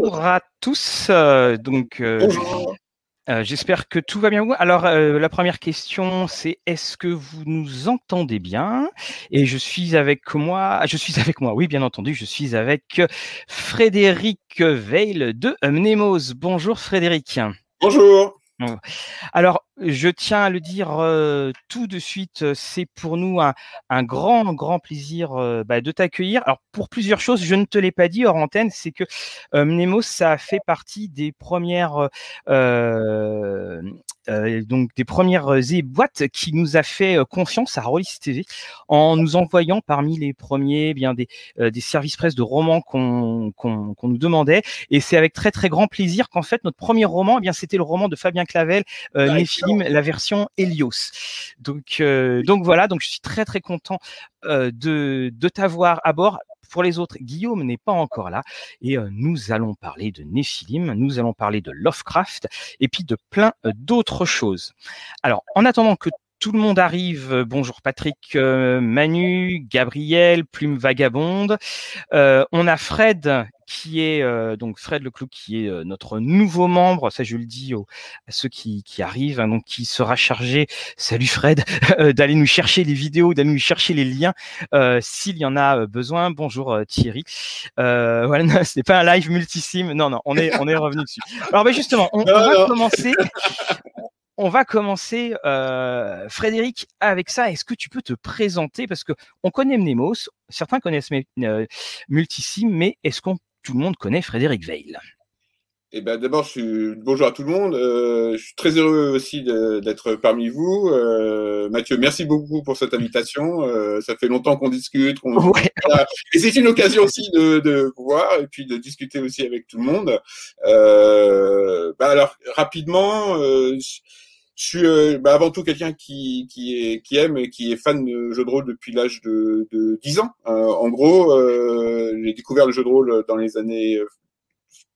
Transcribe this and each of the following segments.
bonjour à tous. Euh, donc, euh, euh, j'espère que tout va bien. Alors, la première question, c'est est-ce que vous nous entendez bien? Et je suis avec moi. Je suis avec moi. Oui, bien entendu. Je suis avec Frédéric Veil de Mnemos. Bonjour, Frédéric. Bonjour. Alors, je tiens à le dire euh, tout de suite, euh, c'est pour nous un, grand, grand plaisir euh, bah, de t'accueillir. Alors, pour plusieurs choses, je ne te l'ai pas dit hors antenne, c'est que Mnemos, ça fait partie des premières euh, donc des premières euh, boîtes qui nous a fait euh, confiance à Rollis TV en nous envoyant parmi les premiers eh bien des, des services presse de romans qu'on nous demandait. Et c'est avec très très grand plaisir qu'en fait notre premier roman eh bien c'était le roman de Fabien Clavel euh, Néphilim la version Helios donc donc voilà donc je suis très très content de de t'avoir à bord pour les autres, Guillaume n'est pas encore là et euh, nous allons parler de Néphilim, nous allons parler de Lovecraft et puis de plein euh, d'autres choses. Alors, en attendant que tout le monde arrive. Euh, bonjour Patrick, Manu, Gabriel, Plume Vagabonde. on a Fred qui est euh, donc Fred Leclou, qui est euh, notre nouveau membre. Ça, je le dis aux, à ceux qui, qui arrivent, hein, donc qui sera chargé. Salut Fred, euh, d'aller nous chercher les vidéos, d'aller nous chercher les liens s'il y en a besoin. Bonjour Thierry. voilà, ce n'est pas un live multisim. Non, non, on est on est revenu dessus. Alors, ben justement, on, on va commencer. On va commencer, euh, Frédéric, avec ça. Est-ce que tu peux te présenter? Parce que on connaît Mnemos, certains connaissent euh, Multisim, mais est-ce qu'on tout le monde connaît Frédéric Veil eh ben, d'abord, bonjour à tout le monde. Euh, je suis très heureux aussi d'être parmi vous. Euh, Mathieu, merci beaucoup pour cette invitation. Euh, ça fait longtemps qu'on discute. Et c'est une occasion aussi de, de voir et puis de discuter aussi avec tout le monde. Bah alors, rapidement, je suis bah avant tout quelqu'un qui, qui, qui aime et qui est fan de jeux de rôle depuis l'âge de, de 10 ans. en gros, j'ai découvert le jeu de rôle dans les années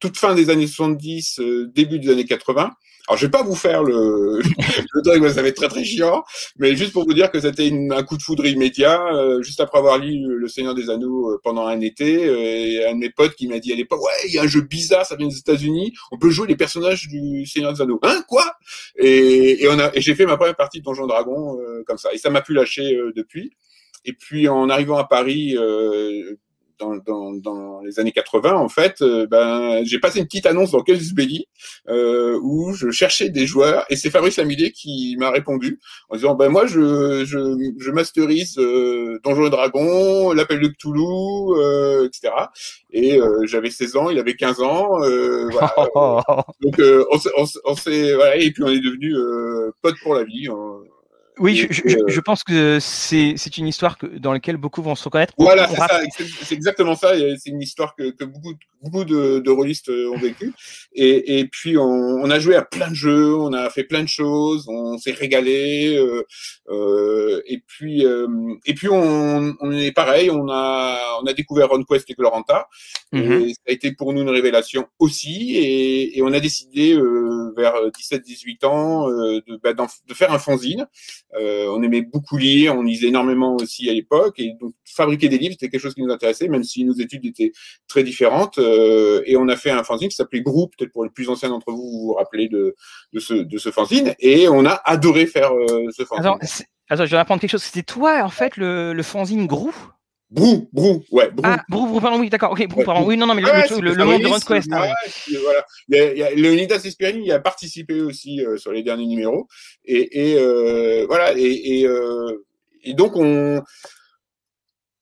toute fin des années 70, euh, début des années 80. Alors, je vais pas vous faire le, le truc, ça va être très très chiant, mais juste pour vous dire que c'était un coup de foudre immédiat, euh, juste après avoir lu Le Seigneur des Anneaux euh, pendant un été, et un de mes potes qui m'a dit à l'époque, ouais, il y a un jeu bizarre, ça vient des États-Unis, on peut jouer les personnages du Seigneur des Anneaux. Hein, quoi? Et, on a, et j'ai fait ma première partie de Donjon Dragon comme ça, et ça m'a pu lâcher depuis. Et puis en arrivant à Paris, dans, dans, les années 80, en fait, euh, ben, j'ai passé une petite annonce dans Casus Belli euh, où je cherchais des joueurs et c'est Fabrice Lamillet qui m'a répondu en disant ben moi je je, je masterise euh, Donjons et Dragons, l'appel de Cthulhu, euh, etc. Et euh, j'avais 16 ans, il avait 15 ans, voilà. donc on, s'est voilà et puis on est devenus potes pour la vie. Hein. Oui, je, je, je, pense que c'est une histoire que, dans laquelle beaucoup vont se reconnaître. Voilà, c'est exactement ça. C'est une histoire que, que beaucoup, beaucoup de, de rôlistes euh, ont vécu. Et, et puis, on, on, a joué à plein de jeux, on a fait plein de choses, on s'est régalé. Euh, euh, et puis, euh, et puis on, on, est pareil, on a, on a découvert RunQuest et Gloranta. Mm-hmm. Et ça a été pour nous une révélation aussi. Et, et on a décidé euh, vers 17-18 ans de, bah, de faire un fanzine. Euh, on aimait beaucoup lire, on lisait énormément aussi à l'époque, et donc fabriquer des livres, c'était quelque chose qui nous intéressait, même si nos études étaient très différentes. Euh, et on a fait un fanzine qui s'appelait Groupe, peut-être pour les plus anciens d'entre vous, vous vous rappelez de, ce, de ce fanzine, et on a adoré faire euh, ce fanzine. Attends, attends, je vais apprendre quelque chose. C'était toi, en fait, le, le fanzine Groupe Brou, Brou, ouais. Brou. Ah, Brou, Brou, pardon, oui, d'accord, ok, Brou, pardon. Oui, non, non, mais le, le, le, monde de RunQuest. Ah, ouais. voilà. Il y a, il y a, Leonidas Espiani a participé aussi euh, sur les derniers numéros. Et, et euh, voilà, et, et, euh, et, donc on,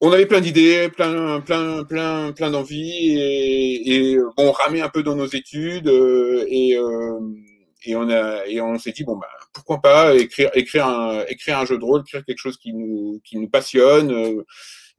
on avait plein d'idées, plein, plein, plein, plein d'envies, et, on ramait un peu dans nos études, et, et on a, et on s'est dit bon bah pourquoi pas écrire, écrire un, écrire un jeu de rôle, écrire quelque chose qui nous, qui nous passionne.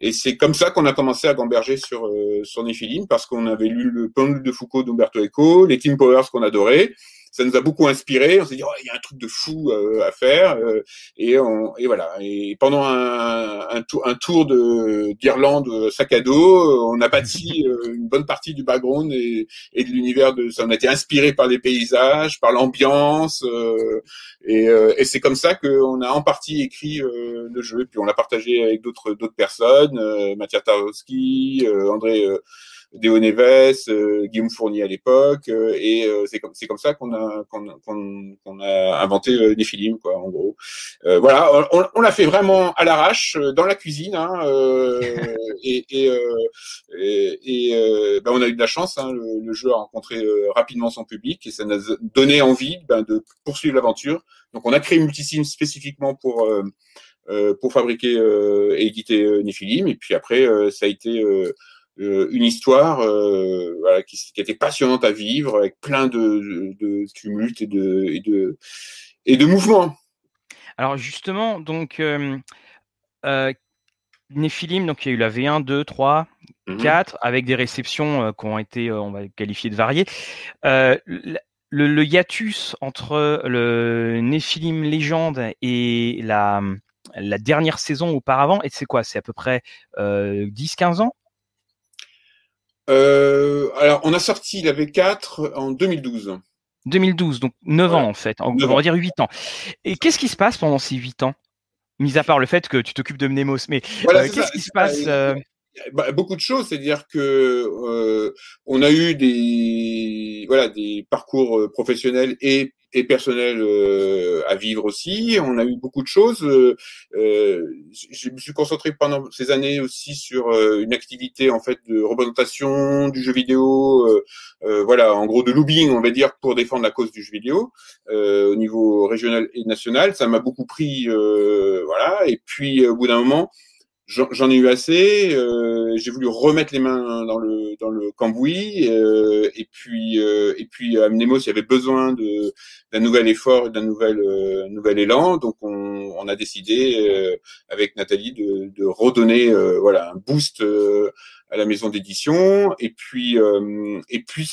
Et c'est comme ça qu'on a commencé à gamberger sur, euh, sur Néphilim, parce qu'on avait lu le Pendule de Foucault d'Umberto Eco, les Team Powers qu'on adorait, ça nous a beaucoup inspiré. On s'est dit, oh, il y a un truc de fou euh, à faire. Euh, et, on, et voilà. Et pendant un, un, tour, un tour de d'Irlande euh, sac à dos, on a bâti une bonne partie du background et, et de l'univers de ça. On a été inspiré par les paysages, par l'ambiance. et, et c'est comme ça qu'on a en partie écrit le jeu. Puis on l'a partagé avec d'autres d'autres personnes, Mathias Tarowski, André Déo Neves, Guillaume Fournier à l'époque, et c'est comme c'est comme ça qu'on a qu'on a inventé Néphilim, quoi, en gros. voilà, on, on l'a fait vraiment à l'arrache dans la cuisine, hein, et, et, et, ben, on a eu de la chance. Hein, le, jeu a rencontré rapidement son public et ça nous a donné envie ben, de poursuivre l'aventure. Donc on a créé Multisim spécifiquement pour euh, pour fabriquer euh, et éditer euh, Néphilim. Et puis après, ça a été une histoire voilà, qui, qui, était passionnante à vivre, avec plein de, de, tumultes et de, et de, et de mouvements. Alors justement, donc euh, Néphilim, donc il y a eu la V1, 2, 3, 4, avec des réceptions qui ont été, on va qualifier de variées. le, le, hiatus entre le Néphilim légende et la, la dernière saison auparavant, et c'est quoi? C'est à peu près 10-15 euh, ans? Euh, Alors, on a sorti la V4 en 2012. 2012, donc 9 ans en fait, on, va dire 8 ans. Et qu'est-ce qui se passe pendant ces 8 ans? Mis à part le fait que tu t'occupes de Mnemos, mais euh, qu'est-ce qui se passe bah, beaucoup de choses, c'est-à-dire que euh, on a eu des voilà des parcours euh, professionnels et et personnels euh, à vivre aussi. On a eu beaucoup de choses. Euh, je me suis concentré pendant ces années aussi sur une activité en fait de représentation du jeu vidéo, voilà, en gros de lobbying, on va dire, pour défendre la cause du jeu vidéo au niveau régional et national. Ça m'a beaucoup pris, voilà. Et puis au bout d'un moment j'en ai eu assez. Euh, j'ai voulu remettre les mains dans le dans le cambouis. Euh, et puis euh, et puis à Mnemos, il y avait besoin de d'un nouvel effort, d'un nouvel euh, nouvel élan. Donc on, on a décidé euh, avec Nathalie de, de redonner voilà un boost à la maison d'édition. Et puis, euh, et puis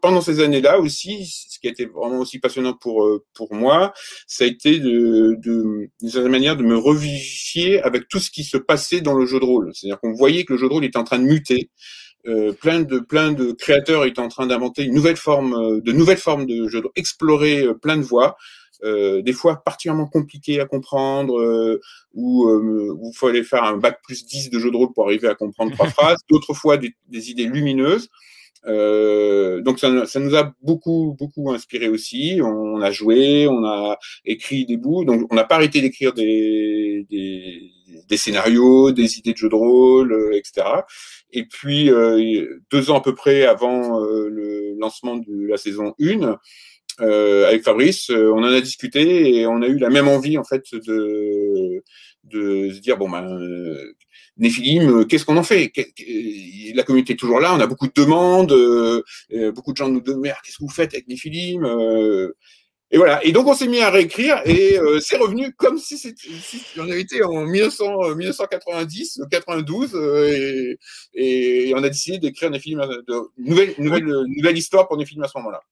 pendant ces années-là aussi, ce qui a été vraiment aussi passionnant pour euh, pour moi, ça a été de, de d'une certaine manière de me revivifier avec tout ce qui se passait dans le jeu de rôle. C'est-à-dire qu'on voyait que le jeu de rôle était en train de muter. Euh, plein de plein de créateurs étaient en train d'inventer une nouvelle forme, de nouvelles formes de jeu, de explorer plein de voies. Euh, des fois particulièrement compliqué à comprendre, euh, où euh, il fallait faire un bac plus 10 de jeu de rôle pour arriver à comprendre trois phrases, d'autres fois des, des, idées lumineuses. Euh, donc ça, ça, nous a beaucoup beaucoup inspiré aussi. On, a joué, on a écrit des bouts, donc on n'a pas arrêté d'écrire des, des, des, scénarios, des idées de jeux de rôle, euh, etc. Et puis deux ans à peu près avant le lancement de la saison 1, euh, avec Fabrice, euh, on en a discuté et on a eu la même envie en fait de de se dire bon ben euh, Néphilim, qu'est-ce qu'on en fait? La communauté est toujours là, on a beaucoup de demandes, beaucoup de gens nous demandent qu'est-ce que vous faites avec Néphilim et voilà. Et donc on s'est mis à réécrire et c'est revenu comme si, si on avait été en 1900, 1990, 92 et, on a décidé d'écrire de nouvelle, nouvelle, nouvelle histoire pour Néphilim à ce moment-là.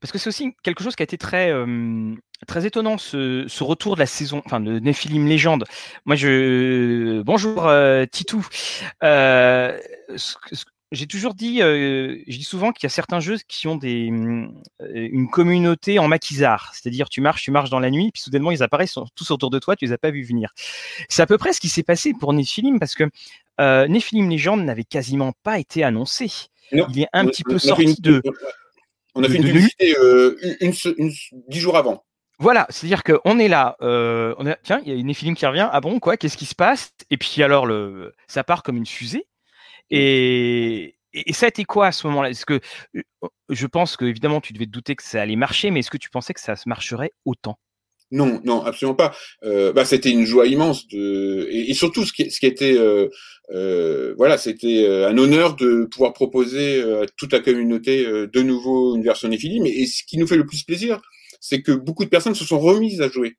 Parce que c'est aussi quelque chose qui a été très, très étonnant, ce, ce, retour de la saison, enfin de Nephilim Légende. Moi, je. Bonjour, euh, Titou. Euh, j'ai toujours dit, euh, je dis souvent qu'il y a certains jeux qui ont des, une communauté en maquisard. C'est-à-dire, tu marches, tu marches dans la nuit, puis soudainement, ils apparaissent tous autour de toi, tu les as pas vus venir. C'est à peu près ce qui s'est passé pour Nephilim, parce que euh, Nephilim Légende n'avait quasiment pas été annoncé. Il est un petit peu sorti de. On a fait une publicité euh, une, dix jours avant. Voilà, c'est-à-dire qu'on est là, euh, on a, tiens, il y a une film qui revient, ah bon, quoi, qu'est-ce qui se passe? Et puis alors, le, ça part comme une fusée. Et, et ça a été quoi à ce moment-là? Est-ce que euh, je pense que évidemment tu devais te douter que ça allait marcher, mais est-ce que tu pensais que ça se marcherait autant? Non, non, absolument pas. Euh, bah, c'était une joie immense de et, surtout ce qui, ce qui était euh, euh, voilà, c'était euh, un honneur de pouvoir proposer à toute la communauté de nouveau une version Nephilim. Et, et ce qui nous fait le plus plaisir, c'est que beaucoup de personnes se sont remises à jouer.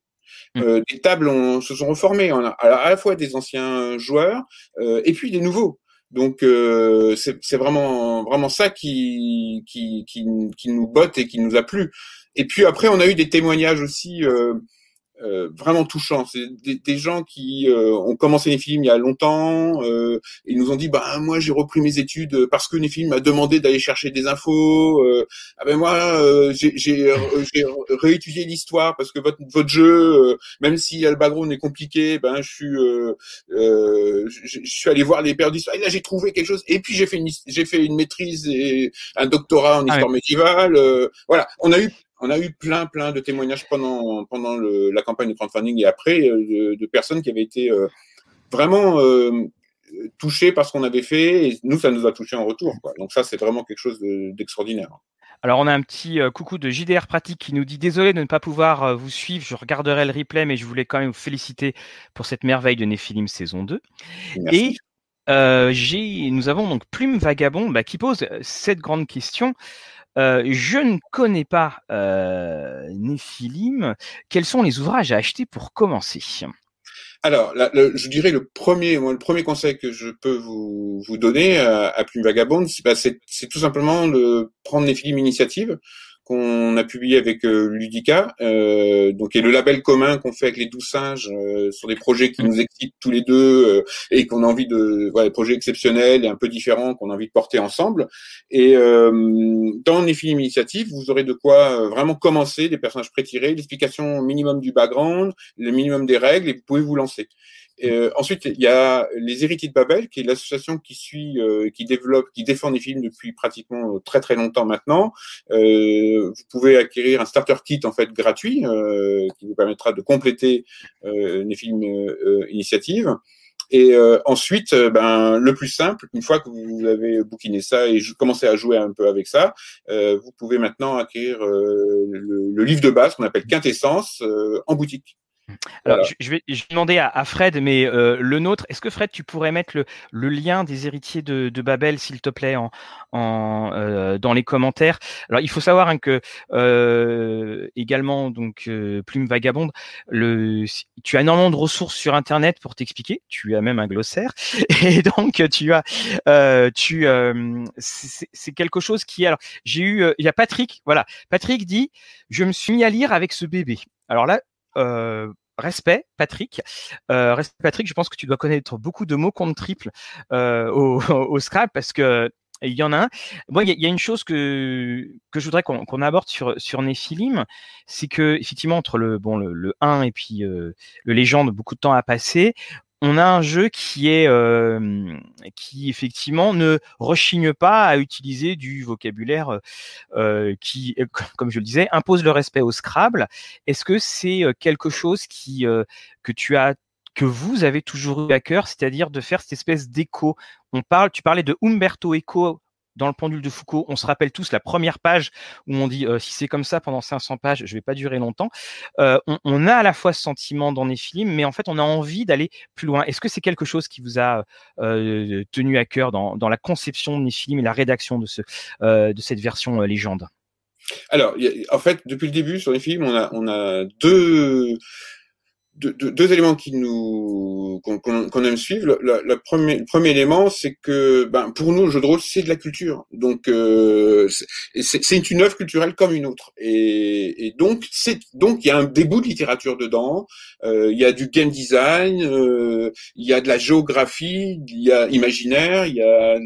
Mmh. des tables se sont reformées. On a à la fois des anciens joueurs et puis des nouveaux. Donc euh, c'est vraiment vraiment ça qui, qui, qui qui nous botte et qui nous a plu. Et puis après on a eu des témoignages aussi euh, euh, vraiment touchants. C'est des, gens qui euh, ont commencé les films il y a longtemps. Euh, ils nous ont dit, bah moi j'ai repris mes études parce que les films m'a demandé d'aller chercher des infos. ah ben moi j'ai réétudié l'histoire parce que votre votre jeu, même si le background est compliqué, ben je suis je, suis allé voir les pères d'histoire. Et là j'ai trouvé quelque chose. Et puis j'ai fait une j'ai fait une maîtrise et un doctorat en ah histoire médiévale. voilà, on a eu on a eu plein, plein de témoignages pendant, pendant la campagne de crowdfunding et après euh, de, personnes qui avaient été euh, vraiment euh, touchées par ce qu'on avait fait et nous, ça nous a touchés en retour. Donc ça, c'est vraiment quelque chose d'extraordinaire. alors, on a un petit coucou de JDR Pratique qui nous dit Désolé de ne pas pouvoir vous suivre, je regarderai le replay, mais je voulais quand même vous féliciter pour cette merveille de Néphilim saison 2. Et nous avons donc Plume Vagabond bah, qui pose cette grande question je ne connais pas euh, Néphilim. Quels sont les ouvrages à acheter pour commencer? Alors, je dirais le premier, le premier conseil que je peux vous, donner à, Plume Vagabonde, bah, c'est tout simplement de prendre Néphilim Initiative qu'on a publié avec euh, Ludica, euh, donc et le label commun qu'on fait avec les douze singes euh, sur des projets qui nous excitent tous les deux euh, et qu'on a envie de, voilà, des projets exceptionnels et un peu différents qu'on a envie de porter ensemble. Et dans les films initiatives, vous aurez de quoi vraiment commencer, des personnages pré-tirés, l'explication minimum du background, le minimum des règles, et vous pouvez vous lancer. Euh, ensuite, il y a les Héritiers de Babel, qui est l'association qui suit, euh, qui développe, qui défend des films depuis pratiquement très très longtemps maintenant. Euh, vous pouvez acquérir un starter kit en fait gratuit qui vous permettra de compléter les films initiatives. Et ensuite, ben, le plus simple, une fois que vous avez bouquiné ça et commencé à jouer un peu avec ça, vous pouvez maintenant acquérir le, le, livre de base qu'on appelle Quintessence en boutique. Alors, je, vais, demander à, Fred, mais euh, le nôtre, est-ce que Fred, tu pourrais mettre le, lien des héritiers de, Babel, s'il te plaît, en, euh, dans les commentaires? Alors, il faut savoir hein, que euh, également, donc Plume Vagabonde, le, tu as énormément de ressources sur Internet pour t'expliquer. Tu as même un glossaire, et donc tu as, tu, c'est quelque chose qui, alors, j'ai eu, il y a Patrick, voilà, Patrick dit, je me suis mis à lire avec ce bébé. Alors là, euh, respect, Patrick. Euh, respect, Patrick, je pense que tu dois connaître beaucoup de mots contre triple euh, au, au, Scrap parce que il y en a un. Moi, il y, a une chose que, que je voudrais qu'on aborde sur, sur Néphilim, c'est que effectivement entre le bon le, le 1 et puis euh, le légende, beaucoup de temps a passé on a un jeu qui est euh, qui effectivement ne rechigne pas à utiliser du vocabulaire euh, qui, comme je le disais, impose le respect au Scrabble. Est-ce que c'est euh, quelque chose qui que tu as que vous avez toujours eu à cœur, c'est-à-dire de faire cette espèce d'écho? On parle, tu parlais de Umberto Eco dans le pendule de Foucault, on se rappelle tous la première page où on dit euh, si c'est comme ça pendant 500 pages, je vais pas durer longtemps. Euh, on, a à la fois ce sentiment dans les films, mais en fait, on a envie d'aller plus loin. Est-ce que c'est quelque chose qui vous a euh, tenu à cœur dans, la conception de films et la rédaction de, ce, de cette version légende? Alors, en fait, depuis le début sur les on a deux deux, éléments qui nous qu'on aime suivre. Le, premier, le premier élément, c'est que ben, pour nous, le jeu de rôle, c'est de la culture. Donc, euh, c'est une œuvre culturelle comme une autre. Et, et donc, c'est donc il y a un début de littérature dedans. Euh, il y a du game design, euh, il y a de la géographie, il y a imaginaire, il y a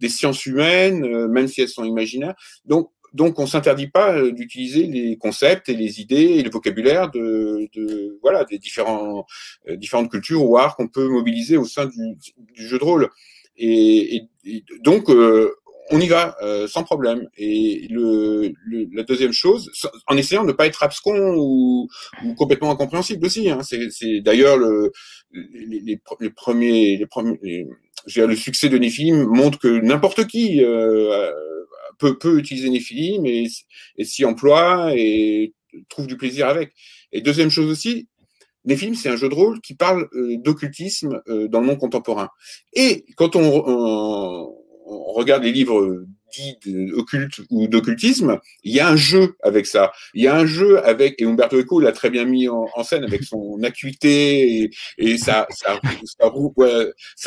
des sciences humaines, euh, même si elles sont imaginaires. Donc donc, on s'interdit pas euh, d'utiliser les concepts et les idées et le vocabulaire de, de voilà des différents euh, différentes cultures ou arts qu'on peut mobiliser au sein du, du jeu de rôle. Et, et, donc, euh, on y va sans problème. Et le, la deuxième chose, en essayant de ne pas être abscon ou, ou complètement incompréhensible aussi. Hein. C'est d'ailleurs le, les, les, les, premiers, les le succès de Néphilim montre que n'importe qui euh, peut, peut utiliser Nephilim et, s'y emploie et trouve du plaisir avec. Et deuxième chose aussi, Nephilim, c'est un jeu de rôle qui parle euh, d'occultisme euh, dans le monde contemporain. Et quand on, on, regarde les livres dit d'occulte ou d'occultisme, il y a un jeu avec ça. Il y a un jeu avec, et Umberto Eco l'a très bien mis en, scène avec son acuité et, et sa,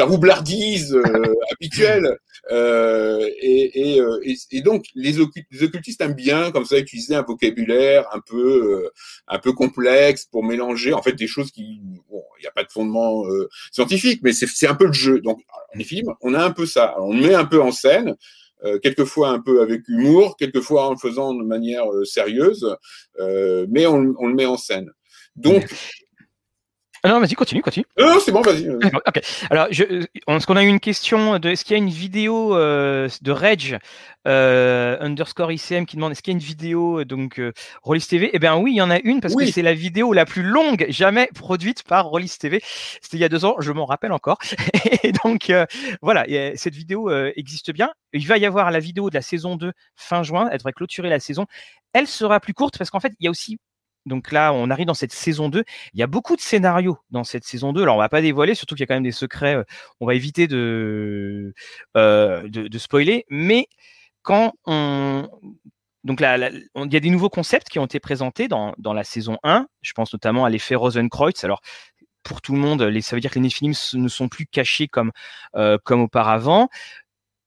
roublardise euh, habituelle. Euh, et, et, euh, et, donc, les, occultistes aiment bien, comme ça, utiliser un vocabulaire un peu, un peu complexe pour mélanger, en fait, des choses qui, bon, il n'y a pas de fondement scientifique, mais c'est un peu le jeu. Donc, les films, on a un peu ça. on met un peu en scène. Euh, quelquefois un peu avec humour, quelquefois en faisant de manière euh, sérieuse, euh, mais on, on, le met en scène. Donc, ah non, vas-y, continue, continue. Non, c'est bon, vas-y. ok. Alors, je, est-ce qu'on a eu une question de, est-ce qu'il y a une vidéo euh, de Reg euh, underscore ICM qui demande est-ce qu'il y a une vidéo euh, donc euh, Rollis TV Eh bien oui, il y en a une parce que c'est la vidéo la plus longue jamais produite par Rollis TV. C'était il y a deux ans, je m'en rappelle encore. Et donc euh, voilà, cette vidéo existe bien. Il va y avoir la vidéo de la saison 2 fin juin. Elle devrait clôturer la saison. Elle sera plus courte parce qu'en fait, il y a aussi donc là, on arrive dans cette saison 2. Il y a beaucoup de scénarios dans cette saison 2. Alors, on va pas dévoiler, surtout qu'il y a quand même des secrets. Euh, on va éviter de, euh, de, spoiler. Mais quand on. Donc là, il y a des nouveaux concepts qui ont été présentés dans, dans la saison 1. Je pense notamment à l'effet Rosenkreutz. Alors, pour tout le monde, les, ça veut dire que les Nephilim ne sont plus cachés comme, euh, comme auparavant.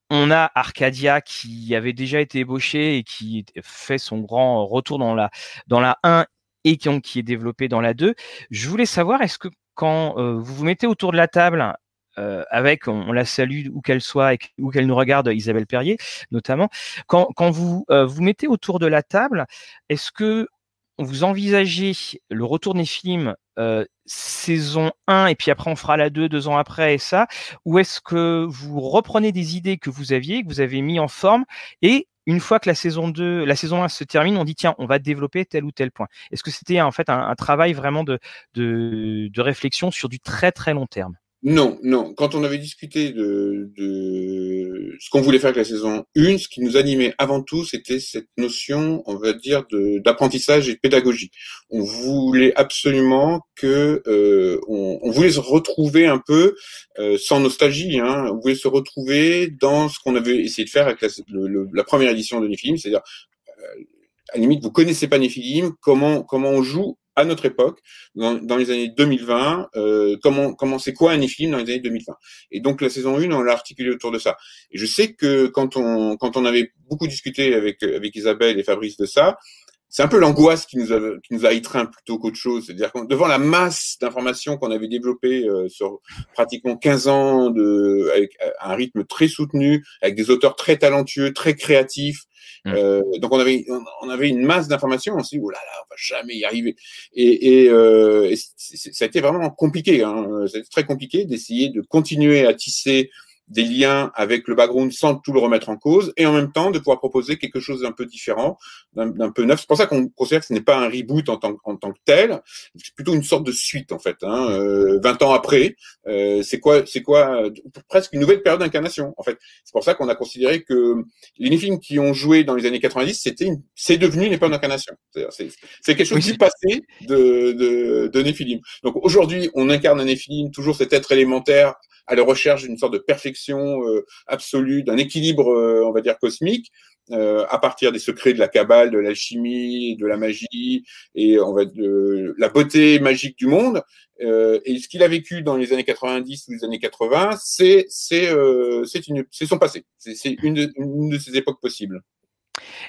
On a Arcadia qui avait déjà été ébauché et qui fait son grand retour dans la, dans la 1 et qui, qui est développé dans la 2. Je voulais savoir, est-ce que quand euh, vous vous mettez autour de la table euh, avec, on, la salue où qu'elle soit et où qu'elle nous regarde, Isabelle Perrier notamment, quand, quand vous euh, vous mettez autour de la table, est-ce que vous envisagez le retour des films saison 1 et puis après on fera la 2 deux ans après et ça ou est-ce que vous reprenez des idées que vous aviez que vous avez mis en forme et une fois que la saison 2, la saison 1 se termine, on dit tiens, on va développer tel ou tel point. Est-ce que c'était en fait un, travail vraiment de, de, de réflexion sur du très très long terme? Non, non. Quand on avait discuté de, ce qu'on voulait faire avec la saison 1, ce qui nous animait avant tout, c'était cette notion, on va dire, d'apprentissage et de pédagogie. On voulait absolument que, euh, on, voulait se retrouver un peu, euh, sans nostalgie, hein, on voulait se retrouver dans ce qu'on avait essayé de faire avec la, la première édition de Néphilim, c'est-à-dire, euh, à la limite, vous connaissez pas Néphilim, comment comment on joue à notre époque, dans, dans les années 2020, euh, comment comment c'est quoi un Néphilim dans les années 2020. Et donc la saison 1, on l'a articulé autour de ça. Et je sais que quand on quand on avait beaucoup discuté avec avec Isabelle et Fabrice de ça, c'est un peu l'angoisse qui nous a qui nous a étreint plutôt qu'autre chose. C'est-à-dire que devant la masse d'informations qu'on avait développées euh, sur pratiquement 15 ans de avec un rythme très soutenu, avec des auteurs très talentueux, très créatifs, Mmh. Euh, donc on avait on avait une masse d'informations. On s'est dit oh là là, on va jamais y arriver. Et, et, euh, ça a été vraiment compliqué. Hein. C'était très compliqué d'essayer de continuer à tisser des liens avec le background sans tout le remettre en cause et en même temps de pouvoir proposer quelque chose d'un peu différent, d'un peu neuf. C'est pour ça qu'on considère que ce n'est pas un reboot en tant, en tant que tel, c'est plutôt une sorte de suite en fait. Hein. Euh, 20 ans après, euh, c'est quoi, c'est quoi, presque une nouvelle période d'incarnation en fait. C'est pour ça qu'on a considéré que les films qui ont joué dans les années 90, c'était, c'est devenu une époque d'incarnation. C'est quelque chose qui du passé de, de, de Néphilim. Donc aujourd'hui, on incarne un Néphilim, toujours cet être élémentaire à la recherche d'une sorte de perfection euh, absolue, d'un équilibre, euh, on va dire, cosmique, euh, à partir des secrets de la cabale, de l'alchimie, de la magie et on va de la beauté magique du monde. et ce qu'il a vécu dans les années 90 ou les années 80, c'est c'est c'est une c'est son passé. C'est une, une de ces époques possibles.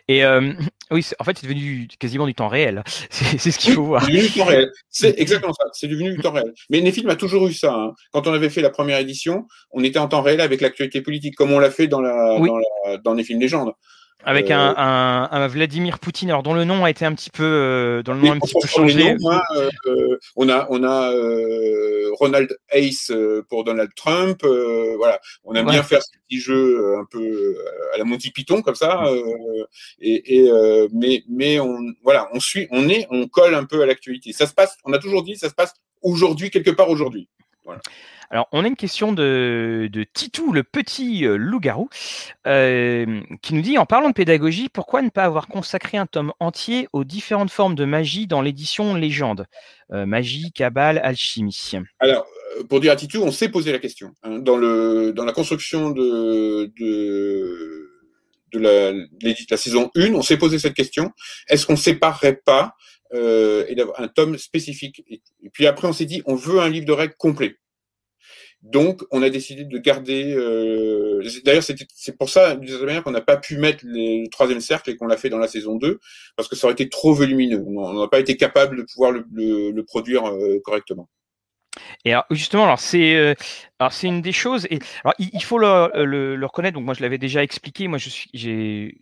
Et euh, oui, en fait, c'est devenu quasiment du temps réel. C'est ce qu'il faut voir. C'est devenu du temps réel. C'est exactement ça. C'est devenu du temps réel. Mais Nefilm a toujours eu ça. Hein. Quand on avait fait la première édition, on était en temps réel avec l'actualité politique, comme on l'a fait dans la, dans, la, dans les films légendes. Avec un, euh, un, un, Vladimir Poutine, alors dont le nom a été un petit peu, euh, le nom un petit peu changé. Hein, euh, on a, on a Ronald Hayes pour Donald Trump. voilà, on aime bien faire ce petit jeu un peu à la Monty Python comme ça. et, et mais, mais on, voilà, on suit, on est, on colle un peu à l'actualité. Ça se passe. On a toujours dit, ça se passe aujourd'hui quelque part aujourd'hui. Voilà. Alors, on a une question de, Titou, le petit euh, loup-garou, euh, qui nous dit, en parlant de pédagogie, pourquoi ne pas avoir consacré un tome entier aux différentes formes de magie dans l'édition Légende euh, Magie, cabale, alchimie? Alors, pour dire à Titou, on s'est posé la question. Hein. dans, la construction de, la, saison 1, on s'est posé cette question est-ce qu'on séparerait pas un tome spécifique? Et, puis après, on s'est dit on veut un livre de règles complet. Donc, on a décidé de garder. Euh, D'ailleurs, c'est pour ça, d'une certaine qu'on n'a pas pu mettre le troisième cercle et qu'on l'a fait dans la saison 2, parce que ça aurait été trop volumineux. On n'a pas été capable de pouvoir le produire euh, correctement. Et alors, justement, alors c'est euh, une des choses. Et alors, il, faut le, le, reconnaître. Donc moi, je l'avais déjà expliqué. Moi, j'ai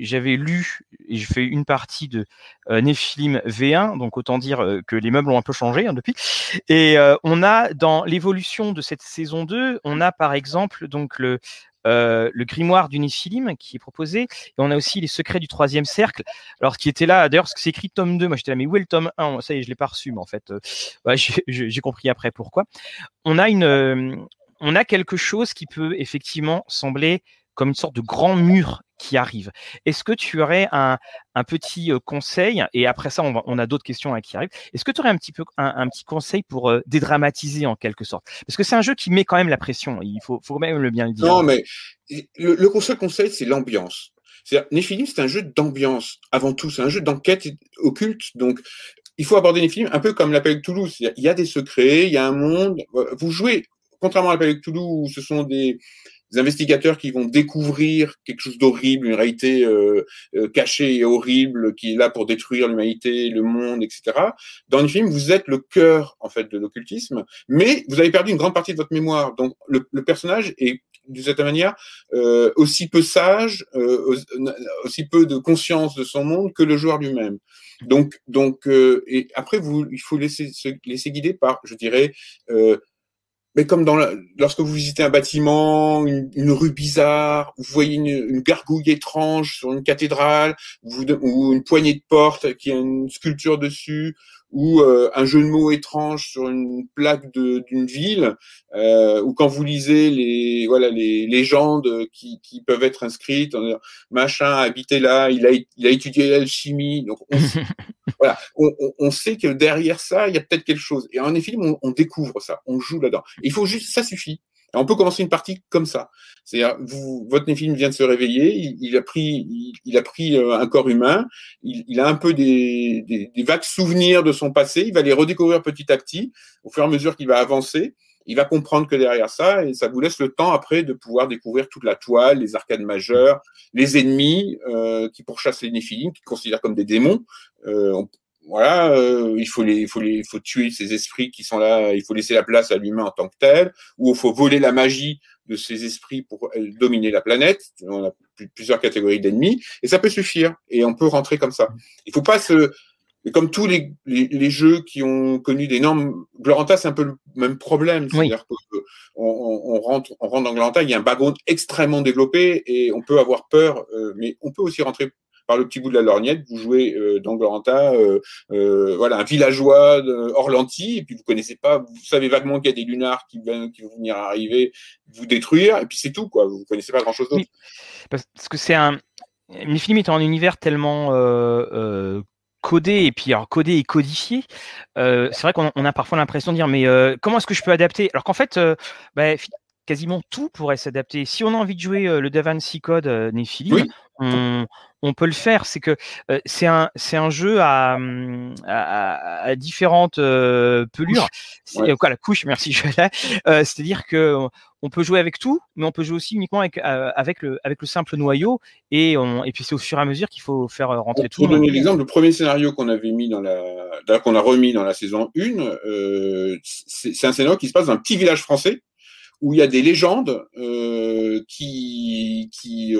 j'avais lu et j'ai fait une partie de euh, Nephilim V1. Donc autant dire euh, que les meubles ont un peu changé hein, depuis. Et euh, on a dans l'évolution de cette saison 2, on a par exemple donc le euh, le grimoire du Néphilim qui est proposé. Et on a aussi les secrets du troisième cercle. Alors, qui était là, d'ailleurs, parce que c'est écrit tome 2. Moi, j'étais là, mais où est le tome 1 Ça y est, je l'ai pas reçu, mais en fait, euh, j'ai compris après pourquoi. On a une, euh, on a quelque chose qui peut effectivement sembler comme une sorte de grand mur qui arrive. Est-ce que tu aurais un, un petit conseil Et après ça, on, on a d'autres questions hein, qui arrivent. Est-ce que tu aurais un petit peu un, petit conseil pour euh, dédramatiser en quelque sorte? Parce que c'est un jeu qui met quand même la pression. Il faut, faut même le bien le dire. Non, mais le, le seul conseil, c'est l'ambiance. Néphilim, c'est un jeu d'ambiance avant tout. C'est un jeu d'enquête occulte. Donc, il faut aborder Néphilim un peu comme l'appel de Toulouse. Il y a des secrets, il y a un monde. Vous jouez, contrairement à l'appel de Toulouse, où ce sont des, des investigateurs qui vont découvrir quelque chose d'horrible, une réalité euh, euh, cachée et horrible qui est là pour détruire l'humanité, le monde, etc. Dans le film, vous êtes le cœur en fait de l'occultisme, mais vous avez perdu une grande partie de votre mémoire. Donc le, le personnage est d'une certaine manière euh, aussi peu sage, euh, aussi peu de conscience de son monde que le joueur lui-même. Donc, donc, euh, et après, vous, il faut laisser se laisser guider par, je dirais, euh, mais comme dans lorsque vous visitez un bâtiment, une, rue bizarre, vous voyez une, gargouille étrange sur une cathédrale, ou une poignée de porte qui a une sculpture dessus, ou euh, un jeu de mots étrange sur une plaque d'une ville, euh, ou quand vous lisez les voilà les légendes qui, qui peuvent être inscrites, on, machin habité là, il a il a étudié l'alchimie, donc on, voilà, on, on, sait que derrière ça il y a peut-être quelque chose. Et en effet, on, on découvre ça, on joue là-dedans. Il faut juste, ça suffit on peut commencer une partie comme ça. C'est-à-dire, votre néphime vient de se réveiller, il, a pris, euh, un corps humain, il, a un peu des, des, vagues souvenirs de son passé, il va les redécouvrir petit à petit, au fur et à mesure qu'il va avancer. Il va comprendre que derrière ça, et ça vous laisse le temps après de pouvoir découvrir toute la toile, les arcades majeures, les ennemis euh, qui pourchassent les néphilim, qui considèrent comme des démons. Euh, voilà, euh, il faut les, il faut les, faut tuer ces esprits qui sont là. Il faut laisser la place à l'humain en tant que tel, ou il faut voler la magie de ces esprits pour euh, dominer la planète. On a plusieurs catégories d'ennemis, et ça peut suffire. Et on peut rentrer comme ça. Il faut pas se, mais comme tous les, les, jeux qui ont connu des normes, Gloranta c'est un peu le même problème. C'est-à-dire qu'on on, rentre, on rentre dans Gloranta, il y a un background extrêmement développé et on peut avoir peur, euh, mais on peut aussi rentrer par le petit bout de la lorgnette, vous jouez euh, dans Gloranta, euh, euh, voilà, un villageois Orlanti, et puis vous connaissez pas, vous savez vaguement qu'il y a des lunars qui, qui vont venir arriver vous détruire, et puis c'est tout, quoi. Vous connaissez pas grand chose d'autre. parce que c'est un. film est un univers tellement codé et puis alors codé et codifié, c'est vrai qu'on a parfois l'impression de dire mais comment est-ce que je peux adapter? Alors qu'en fait, bah, quasiment tout pourrait s'adapter. Si on a envie de jouer le DaVinci Code Nephilim, on, on peut le faire. C'est que euh, c'est un c'est un jeu à, hum, à, différentes euh, pelures. C'est quoi la couche? Merci, euh, C'est-à-dire que on peut jouer avec tout, mais on peut jouer aussi uniquement avec avec le avec le simple noyau et on, et puis c'est au fur et à mesure qu'il faut faire rentrer tout. Pour donner l'exemple, le premier scénario qu'on avait mis dans la qu'on a remis dans la saison 1, c'est un scénario qui se passe dans un petit village français où il y a des légendes qui qui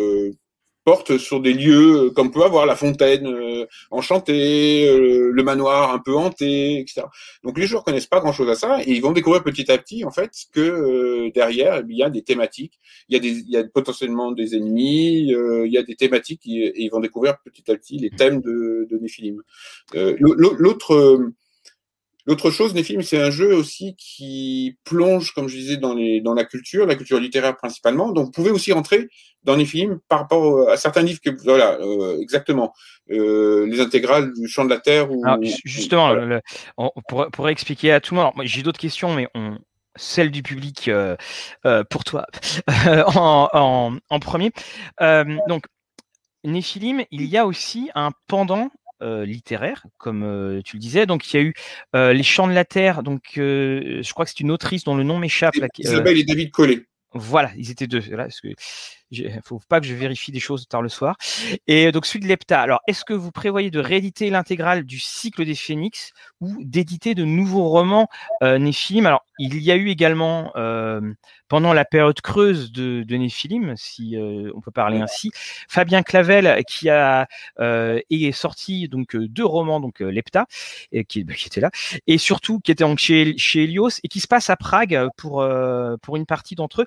porte sur des lieux euh, comme peut avoir la fontaine euh, enchantée, euh, le manoir un peu hanté, etc. Donc les joueurs connaissent pas grand-chose à ça et ils vont découvrir petit à petit en fait que derrière il y a des thématiques, il y a, des, il y a potentiellement des ennemis, il y a des thématiques et, ils vont découvrir petit à petit les thèmes de, de Néphilim. L'autre L'autre chose, Néphilim, c'est un jeu aussi qui plonge, comme je disais, dans, les, dans la culture, la culture littéraire principalement. Donc, vous pouvez aussi rentrer dans Néphilim par rapport à certains livres que, voilà, euh, exactement, euh, les intégrales du Chant de la Terre. Ou, justement, on pourrait, expliquer à tout le monde. J'ai d'autres questions, mais on, celle du public euh, pour toi en, en, en, premier. donc, Néphilim, il y a aussi un pendant littéraire, comme tu le disais. Donc, il y a eu Les Chants de la Terre. Donc, je crois que c'est une autrice dont le nom m'échappe. Isabelle et David Collet. Voilà, ils étaient deux. Là, parce que faut pas que je vérifie des choses tard le soir. Et donc celui de Lepta. Alors, est-ce que vous prévoyez de rééditer l'intégrale du cycle des Phénix ou d'éditer de nouveaux romans euh, Néphilim? Alors, il y a eu également euh, pendant la période creuse de, de Néphilim, si euh, on peut parler ainsi, Fabien Clavel qui a euh, est sorti donc euh, deux romans donc Lepta et qui, bah, qui était là et surtout qui était donc chez chez Helios et qui se passe à Prague pour pour une partie d'entre eux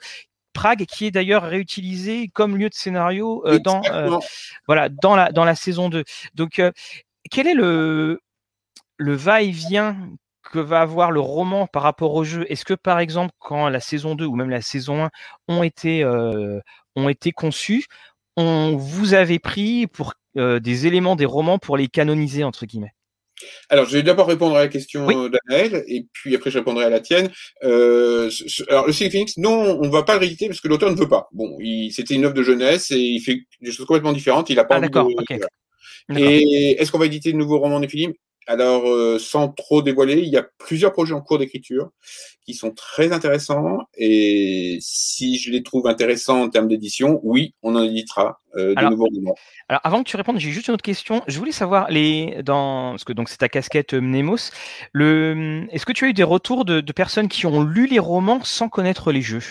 Prague, qui est d'ailleurs réutilisé comme lieu de scénario euh, dans, euh, voilà, dans, la, dans la saison 2. Donc, euh, quel est le, le va-et-vient que va avoir le roman par rapport au jeu? Est-ce que, par exemple, quand la saison 2 ou même la saison 1 ont été, ont été conçus, on vous avait pris pour des éléments des romans pour les canoniser, entre guillemets? Alors, je vais d'abord répondre à la question d'Anaël, et puis après je répondrai à la tienne. Euh, alors, le Cycle Phoenix, non, on ne va pas le rééditer parce que l'auteur ne veut pas. Bon, c'était une œuvre de jeunesse et il fait des choses complètement différentes. Il a pas ah, d'accord, Et est-ce qu'on va éditer de nouveaux romans Néphilim alors, euh, sans trop dévoiler, il y a plusieurs projets en cours d'écriture qui sont très intéressants. Et si je les trouve intéressants en termes d'édition, oui, on en éditera euh, de nouveaux romans. Alors, avant que tu répondes, j'ai juste une autre question. Je voulais savoir les dans parce que donc c'est ta casquette euh, Mnemos. Le est-ce que tu as eu des retours de, de personnes qui ont lu les romans sans connaître les jeux?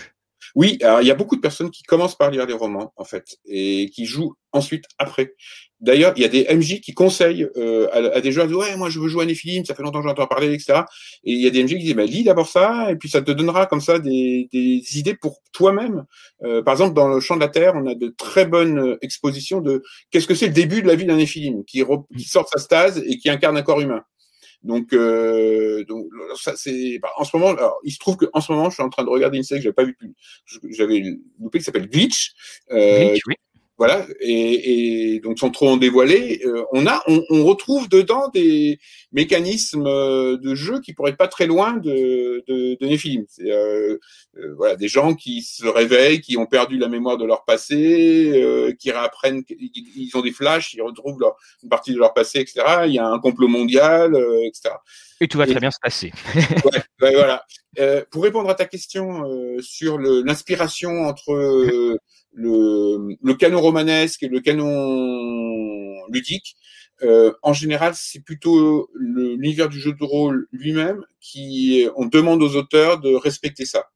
Oui, alors il y a beaucoup de personnes qui commencent par lire des romans, en fait, et qui jouent ensuite après. D'ailleurs, il y a des MJ qui conseillent euh, à, des joueurs, ouais, moi je veux jouer à Néphilim, ça fait longtemps que j'entends parler, etc. Et il y a des MJ qui disent, bah, lis d'abord ça, et puis ça te donnera comme ça des, idées pour toi-même. Euh, par exemple, dans le Champ de la Terre, on a de très bonnes euh, expositions de qu'est-ce que c'est le début de la vie d'un Néphilim, qui, qui sort sa stase et qui incarne un corps humain. Donc, euh, donc ça c'est bah, en ce moment. Alors, il se trouve qu'en ce moment, je suis en train de regarder une série que j'avais pas vu. J'avais loupé qui s'appelle Glitch. Euh, Glitch, oui. Voilà, et, et, donc sans trop en dévoiler, euh, on a, on, on, retrouve dedans des mécanismes euh, de jeu qui pourraient être pas très loin de, de, de Néphilim. C'est euh, euh, voilà, des gens qui se réveillent, qui ont perdu la mémoire de leur passé, qui réapprennent, ils ont des flashs, ils retrouvent leur, une partie de leur passé, etc. Il y a un complot mondial, etc. Et tout va très bien se passer. ouais, ouais, voilà. pour répondre à ta question sur l'inspiration entre le, le canon romanesque et le canon ludique, euh, en général, c'est plutôt l'univers du jeu de rôle lui-même qui, on demande aux auteurs de respecter ça.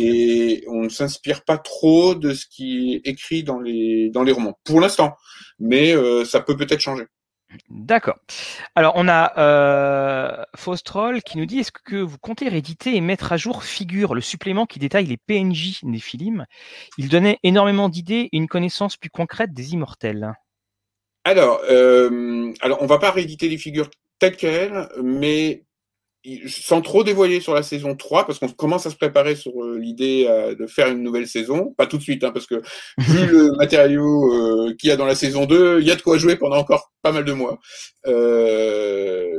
Et on ne s'inspire pas trop de ce qui est écrit dans les dans les romans, pour l'instant. Mais euh, ça peut peut-être changer. D'accord. Alors, on a euh, Faustrol qui nous dit est-ce que vous comptez rééditer et mettre à jour Figure, le supplément qui détaille les PNJ des Il donnait énormément d'idées et une connaissance plus concrète des immortels. Alors, euh, alors on va pas rééditer les figures telles quelles, mais sans trop dévoiler sur la saison 3, parce qu'on commence à se préparer sur euh, l'idée euh, de faire une nouvelle saison, pas tout de suite, hein, parce que vu le matériau euh, qu'il y a dans la saison 2, il y a de quoi jouer pendant encore pas mal de mois.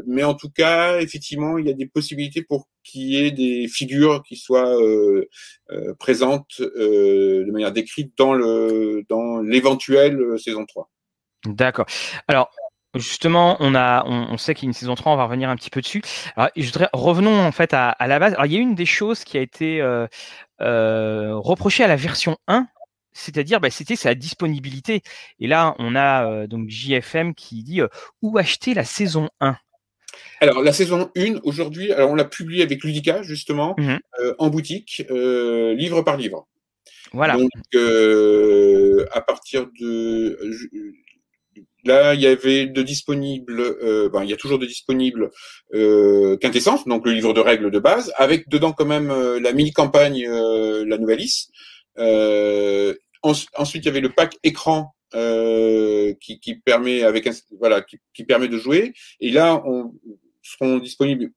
mais en tout cas, effectivement, il y a des possibilités pour qu'il y ait des figures qui soient présentes de manière décrite dans le dans l'éventuelle saison 3. D'accord. Alors, Justement, on a, on, sait qu'il y a une saison 3, on va revenir un petit peu dessus. Alors, je voudrais, revenons en fait à, la base. Alors, il y a une des choses qui a été euh, euh, reprochée à la version 1, c'est-à-dire, bah, c'était sa disponibilité. Et là, on a euh, donc JFM qui dit où acheter la saison 1. Alors, la saison 1, aujourd'hui, alors on l'a publiée avec Ludica, justement, mmh en boutique, livre par livre. Voilà. Donc, à partir de Là, il y avait de disponible, euh, ben, il y a toujours de disponible euh, Quintessence, donc le livre de règles de base, avec dedans quand même euh, la mini-campagne, euh, la Nouvelle-Is. Euh, ensuite, il y avait le pack écran qui, qui, permet avec voilà qui, qui, permet de jouer. Et là, on seront disponibles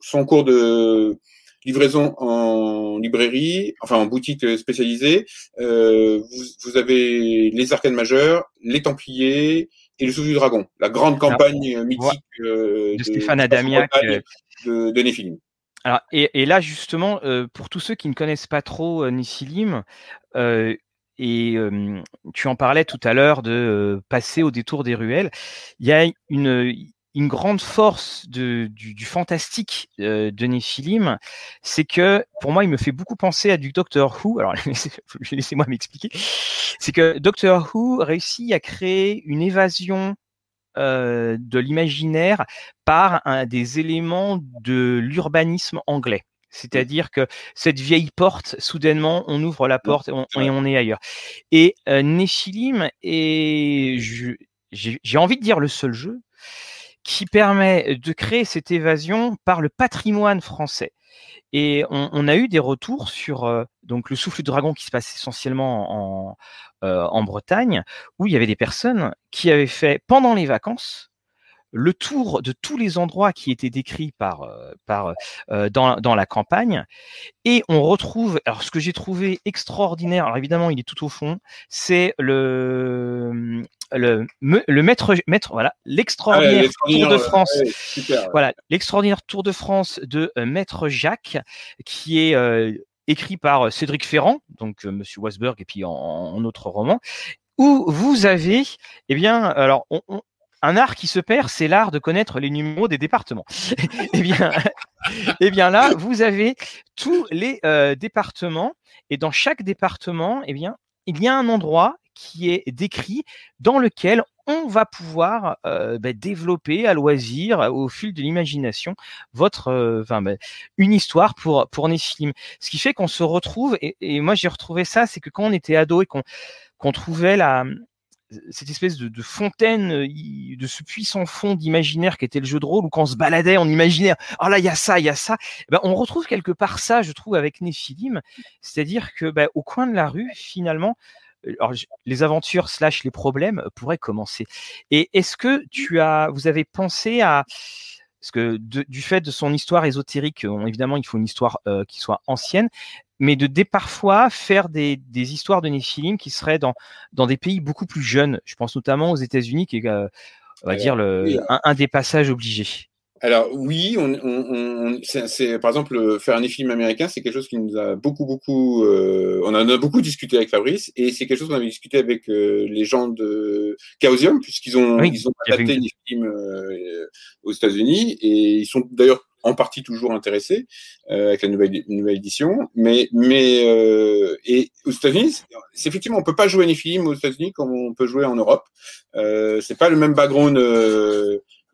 son cours de livraison en librairie, enfin en boutique spécialisée. Euh, vous, vous, avez les arcanes majeures, les Templiers, et le Souffle du Dragon, la grande campagne euh, mythique euh, de, Stéphane Adamiac euh. de, de Néphilim. Alors, et, et, là, justement, pour tous ceux qui ne connaissent pas trop Néphilim, et tu en parlais tout à l'heure de passer au détour des ruelles. Il y a une, une grande force de, du, fantastique de Néphilim, c'est que pour moi, il me fait beaucoup penser à du Doctor Who. Alors, laissez-moi m'expliquer. C'est que Doctor Who réussit à créer une évasion de l'imaginaire par un, des éléments de l'urbanisme anglais. C'est-à-dire que cette vieille porte, soudainement, on ouvre la porte et on, est ailleurs. Et euh, Nephilim est, j'ai envie de dire, le seul jeu qui permet de créer cette évasion par le patrimoine français. Et on, a eu des retours sur euh, le souffle de dragon qui se passe essentiellement en, euh, en Bretagne, où il y avait des personnes qui avaient fait pendant les vacances le tour de tous les endroits qui étaient décrits par, euh, par, euh, dans, dans, la campagne. Et on retrouve, alors ce que j'ai trouvé extraordinaire, alors évidemment il est tout au fond, c'est le, le, le maître, maître voilà, l'extraordinaire ah Tour de France. Voilà, l'extraordinaire Tour de France de euh, Maître Jacques, qui est écrit par Cédric Ferrand, donc Monsieur Wasberg, et puis en, en autre roman, où vous avez, eh bien, alors on, un art qui se perd, c'est l'art de connaître les numéros des départements. eh bien, eh bien là, vous avez tous les euh, départements et dans chaque département, eh bien, il y a un endroit qui est décrit dans lequel on va pouvoir euh, bah, développer à loisir, au fil de l'imagination, votre, euh, bah, une histoire pour pour. Ce qui fait qu'on se retrouve, et, moi j'ai retrouvé ça, c'est que quand on était ado et qu'on trouvait la, cette espèce de, fontaine, euh, de ce puissant fond d'imaginaire qui était le jeu de rôle, où quand on se baladait en imaginaire, oh là, il y a ça, il y a ça, eh ben, on retrouve quelque part ça, je trouve, avec Néphilim, c'est-à-dire que ben, au coin de la rue, finalement, euh, les aventures slash les problèmes pourraient commencer. Et est-ce que tu as, vous avez pensé à parce que du fait de son histoire ésotérique, évidemment, il faut une histoire euh, qui soit ancienne, mais de dès parfois faire des, des, histoires de Néphilim qui seraient dans, dans des pays beaucoup plus jeunes. Je pense notamment aux États-Unis, qui est, euh, on va dire, le, un, des passages obligés. Alors oui, on, on, c'est par exemple faire un film américain, c'est quelque chose qui nous a beaucoup beaucoup, euh, on en a beaucoup discuté avec Fabrice et c'est quelque chose qu'on avait discuté avec euh, les gens de Chaosium puisqu'ils ont ils ont adapté euh, aux États-Unis et ils sont d'ailleurs en partie toujours intéressés avec la nouvelle, nouvelle édition. Mais, mais euh, et aux États-Unis, c'est effectivement, on peut pas jouer films aux États-Unis comme on peut jouer en Europe. Euh, c'est pas le même background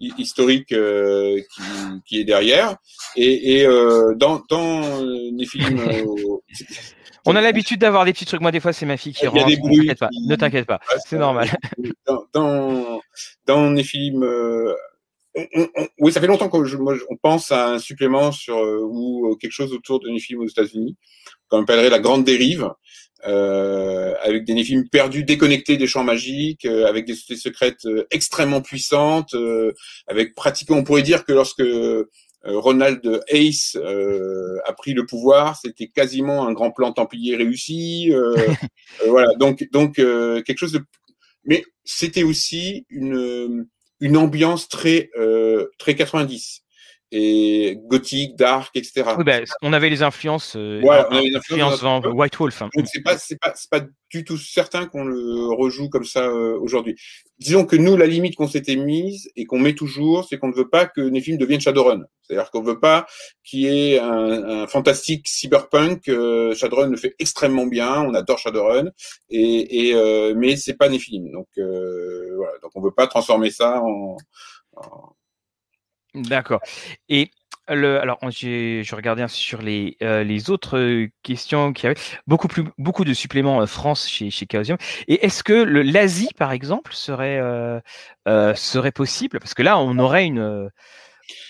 historique euh, qui, qui, est derrière. Et, et euh, dans, dans. Euh, on a l'habitude d'avoir des petits trucs. Moi, des fois, c'est ma fille qui rentre. Ne t'inquiète pas, c'est normal. Dans, dans, dans les films. Oui, ça fait longtemps qu'on on pense à un supplément sur ou quelque chose autour de les films aux États-Unis, qu'on appellerait la grande dérive, euh, avec des films perdus, déconnectés des champs magiques, euh, avec des sociétés secrètes euh, extrêmement puissantes, avec pratiquement, on pourrait dire que lorsque Ronald Ace a pris le pouvoir, c'était quasiment un grand plan templier réussi. voilà, donc donc quelque chose de, mais c'était aussi une une ambiance très très 90 et gothique, dark, etc. Oui, ben, on avait les influences, euh, on avait les influences dans White Wolf. Hein. Donc c'est pas, c'est pas, c'est pas du tout certain qu'on le rejoue comme ça euh, aujourd'hui. Disons que nous, la limite qu'on s'était mise et qu'on met toujours, c'est qu'on ne veut pas que les films deviennent Shadowrun. C'est-à-dire qu'on veut pas qu'il y ait un, un fantastique cyberpunk. Euh, Shadowrun le fait extrêmement bien, on adore Shadowrun, et, et euh, mais c'est pas films. Donc euh, voilà, donc on veut pas transformer ça en, en D'accord. Et le, alors, j'ai, je regardais sur les, euh, les autres euh, questions qui avaient beaucoup plus, beaucoup de suppléments euh, France chez, chez Chaosium. Et est-ce que l'Asie, par exemple, serait, serait possible? Parce que là, on aurait une.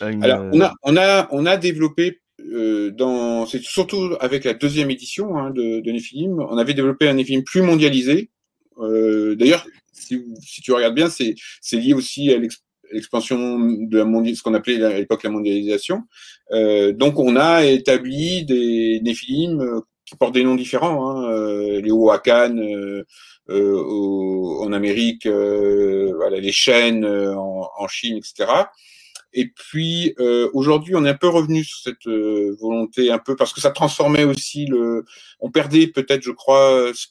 Alors, on a, on a, on a développé dans, c'est surtout avec la deuxième édition hein, de, de Nephilim, on avait développé un Nephilim plus mondialisé. D'ailleurs, si, si, tu regardes bien, c'est, c'est lié aussi à l'expérience l'expansion de la mondialisation, ce qu'on appelait à l'époque la mondialisation. Euh, donc on a établi des, des films euh, qui portent des noms différents, hein, euh, les Wakan euh, euh en Amérique, voilà, les chaînes en, en, Chine, etc. Et puis aujourd'hui, on est un peu revenu sur cette volonté un peu parce que ça transformait aussi le. On perdait peut-être, je crois, ce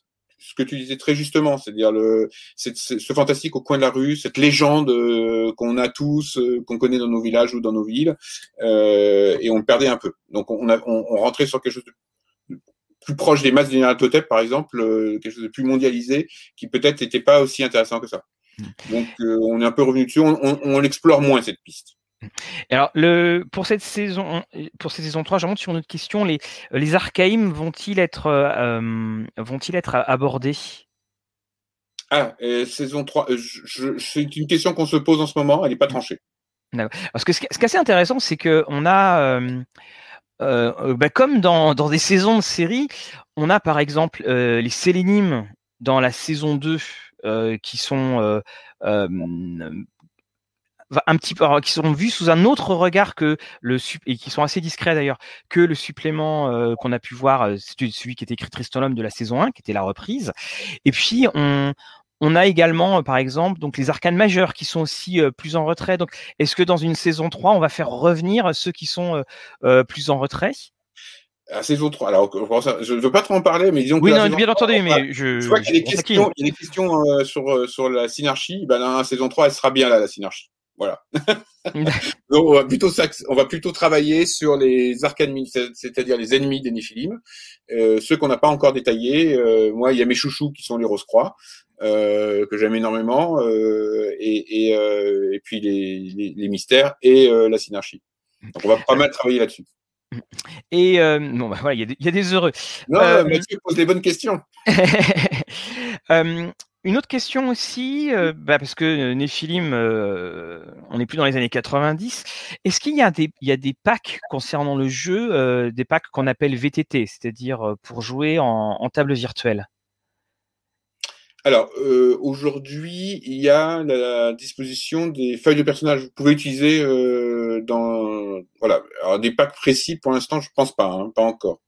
que tu disais très justement, c'est-à-dire le, ce fantastique au coin de la rue, cette légende euh, qu'on a tous, euh, qu'on connaît dans nos villages ou dans nos villes, euh, et on le perdait un peu. Donc on, a, on, rentrait sur quelque chose de plus proche des masses du Totep, par exemple, quelque chose de plus mondialisé, qui peut-être n'était pas aussi intéressant que ça. Mm. Donc on est un peu revenu dessus, on, on l'explore moins cette piste. Alors, le, pour cette saison, pour cette saison 3, je remonte sur une autre question. Les, les Archaïm vont-ils être, euh, vont-ils être abordés? Ah, saison 3, c'est une question qu'on se pose en ce moment, elle n'est pas mmh. tranchée. Parce que ce, qui est assez intéressant, c'est qu'on a, euh, euh, bah, comme dans, dans, des saisons de série, on a par exemple les Sélénimes dans la saison 2 qui sont un petit peu, qui seront vus sous un autre regard que le et qui sont assez discrets d'ailleurs que le supplément euh, qu'on a pu voir, euh, celui qui était écrit Tristan de la saison 1, qui était la reprise. Et puis on on a également, euh, par exemple, donc les arcanes majeurs qui sont aussi plus en retrait. Donc, est-ce que dans une saison 3, on va faire revenir ceux qui sont plus en retrait? À saison 3. Alors, je ne veux pas trop en parler, mais disons oui, non, bien entendu, mais je. Je vois qu'il y a des questions, il y a des questions sur, sur la synergie. Ben, la saison 3, elle sera bien là, la synergie. Voilà. Donc, on va plutôt on va plutôt travailler sur les arcanes, c'est-à-dire les ennemis des Néphilim, euh, ceux qu'on n'a pas encore détaillés. Euh, moi, il y a mes chouchous qui sont les Rose Croix, euh, que j'aime énormément, et, et, et, puis les, les, les mystères et la synarchie. Donc, on va pas mal travailler là-dessus. Et bon, bah, voilà, il y, y, a des heureux. Non, Mathieu pose des bonnes questions. Une autre question aussi, euh, bah parce que euh, Néphilim, euh, on n'est plus dans les années 90. Est-ce qu'il y, a des, il y a des packs concernant le jeu, des packs qu'on appelle VTT, c'est-à-dire pour jouer en, table virtuelle? Alors, aujourd'hui, il y a la disposition des feuilles de personnages. Vous pouvez utiliser dans voilà. Alors, des packs précis, pour l'instant, je pense pas, hein, pas encore.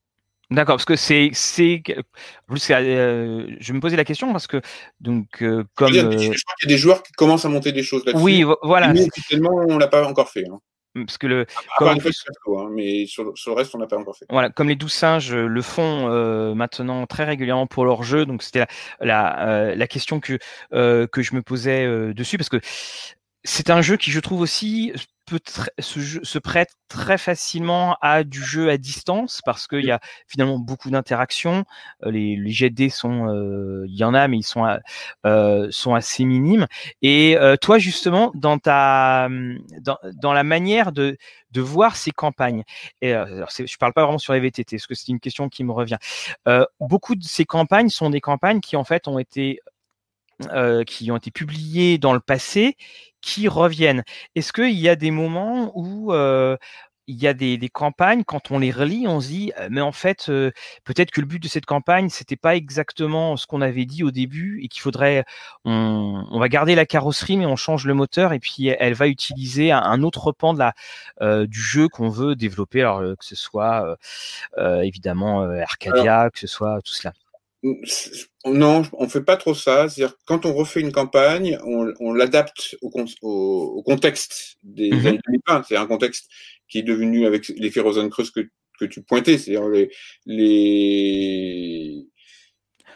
D'accord, parce que c'est c'est euh, je me posais la question parce que donc euh, comme je, crois qu'il y a des joueurs qui commencent à monter des choses là-dessus. Oui, voilà. Mais officiellement, on l'a pas encore fait. Hein. Parce que le comme hein, mais sur, le reste, on n'a pas encore fait. Voilà, comme les douze singes le font euh, maintenant très régulièrement pour leur jeu, donc c'était la la, la, question que que je me posais dessus parce que c'est un jeu qui, je trouve aussi, se, prête très facilement à du jeu à distance parce qu'il y a finalement beaucoup d'interactions. Euh, les, les jets de sont, euh, il y en a, mais ils sont euh, sont assez minimes. Et toi, justement, dans ta dans, dans la manière de de voir ces campagnes. Et alors je parle pas vraiment sur les VTT, parce que c'est une question qui me revient. beaucoup de ces campagnes sont des campagnes qui en fait ont été euh, qui ont été publiés dans le passé qui reviennent. Est-ce qu'il y a des moments où euh, il y a des, des, campagnes, quand on les relit, on se dit, «Euh, mais en fait, peut-être que le but de cette campagne, c'était pas exactement ce qu'on avait dit au début et qu'il faudrait, on, on, va garder la carrosserie, mais on change le moteur et puis elle va utiliser un, autre pan de la, du jeu qu'on veut développer, alors que ce soit évidemment Arcadia, que ce soit tout cela. Non, on fait pas trop ça. C'est-à-dire quand on refait une campagne, on, on l'adapte au, au, contexte des mmh années 2020. C'est un contexte qui est devenu avec l'effet Rosencreuz que, que tu pointais, c'est-à-dire les, les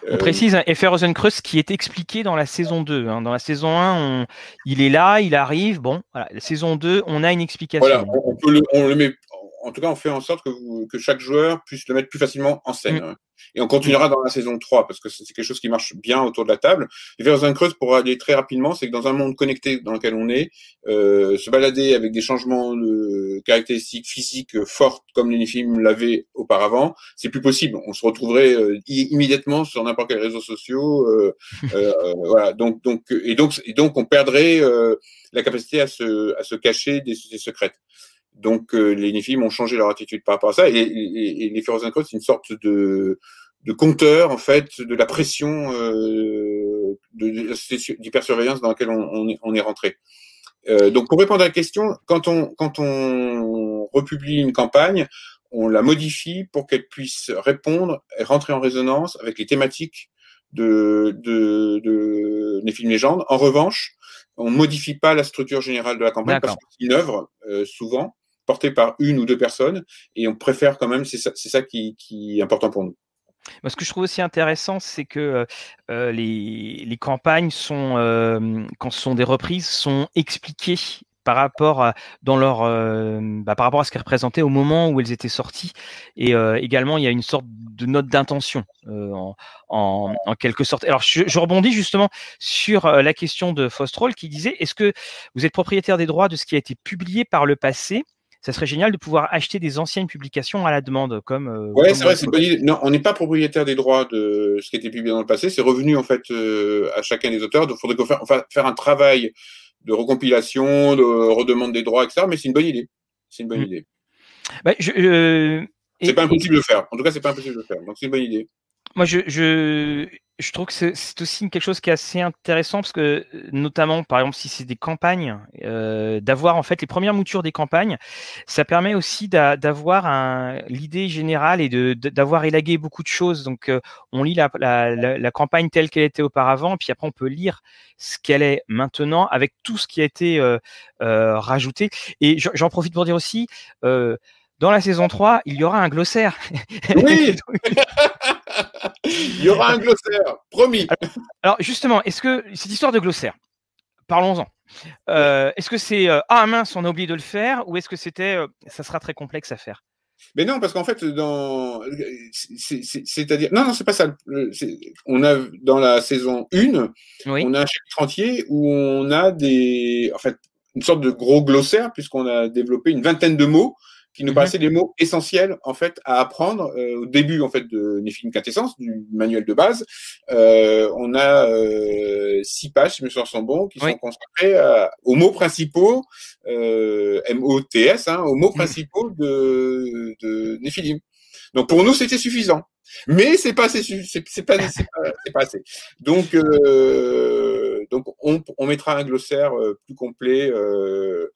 on précise, effet Rosencreuz qui est expliqué dans la saison 2. Hein. Dans la saison 1, on, il est là, il arrive. Bon, voilà, la saison 2, on a une explication. Voilà, on, peut le, on le met, en tout cas, on fait en sorte que, que chaque joueur puisse le mettre plus facilement en scène. Mm. Et on continuera dans la saison 3 parce que c'est quelque chose qui marche bien autour de la table. Et vers un creuse pour aller très rapidement, c'est que dans un monde connecté dans lequel on est, euh, se balader avec des changements de caractéristiques physiques fortes comme les films l'avaient auparavant, c'est plus possible. On se retrouverait euh, immédiatement sur n'importe quel réseau social. Euh, euh, voilà. Donc, donc, et donc, et donc, on perdrait la capacité à se, à se cacher des sociétés secrètes. Donc euh, les Néphilim ont changé leur attitude par rapport à ça. Et, et, et les Férozancrotes, c'est une sorte de, de compteur, en fait, de la pression euh, d'hypersurveillance dans laquelle on, on, est, on est rentré. Euh, donc pour répondre à la question, quand on, quand on republie une campagne, on la modifie pour qu'elle puisse répondre et rentrer en résonance avec les thématiques de, de, de Néphilim Légende. En revanche, on modifie pas la structure générale de la campagne parce que c'est une œuvre, euh, souvent, porté par une ou deux personnes, et on préfère quand même, c'est ça, ça qui, qui, est important pour nous. ce que je trouve aussi intéressant, c'est que les, campagnes sont, quand ce sont des reprises, sont expliquées par rapport à, dans leur, bah, par rapport à ce qu'elles représentaient au moment où elles étaient sorties. Et également, il y a une sorte de note d'intention en, quelque sorte. Alors, je, rebondis justement sur la question de Fostrol qui disait est-ce que vous êtes propriétaire des droits de ce qui a été publié par le passé ça serait génial de pouvoir acheter des anciennes publications à la demande. Comme, euh, ouais, c'est vrai, c'est une bonne idée. Non, on n'est pas propriétaire des droits de ce qui a été publié dans le passé. C'est revenu en fait euh, à chacun des auteurs. Donc, il faudrait faire, enfin, faire un travail de recompilation, de redemande des droits, etc. Mais c'est une bonne idée. C'est une bonne mmh. idée. Bah, je, euh, c'est pas impossible de faire. En tout cas, c'est pas impossible de faire. Donc, c'est une bonne idée. Moi, je, je, je trouve que c'est aussi quelque chose qui est assez intéressant parce que, notamment, par exemple, si c'est des campagnes, euh, d'avoir en fait les premières moutures des campagnes, ça permet aussi d'avoir l'idée générale et d'avoir élagué beaucoup de choses. Donc, euh, on lit la, la, la, campagne telle qu'elle était auparavant, puis après, on peut lire ce qu'elle est maintenant avec tout ce qui a été euh, euh rajouté. Et j'en profite pour dire aussi, euh, dans la saison 3, il y aura un glossaire. Oui Il y aura un glossaire, promis. Alors, justement, est-ce que cette histoire de glossaire, parlons-en. Euh, est-ce que c'est euh, ah mince, on a oublié de le faire, ou est-ce que c'était euh, ça sera très complexe à faire? Mais non, parce qu'en fait, dans, c'est-à-dire, non, non, c'est pas ça. On a dans la saison 1, on a un chapitre entier où on a des, en fait, une sorte de gros glossaire puisqu'on a développé une vingtaine de mots qui nous mhm. paraissaient des mots essentiels en fait à apprendre euh, au début en fait de Nephilim Quintessence du manuel de base. Euh, on a euh, six pages, si mes souvenirs sont bons, qui sont consacrées aux mots principaux euh, M-O-T-S, hein, aux mots mhm. principaux de, de Nephilim. Donc pour nous c'était suffisant, mais c'est pas assez, c'est pas, pas, pas, assez. Donc euh, donc on, on mettra un glossaire plus complet. Euh,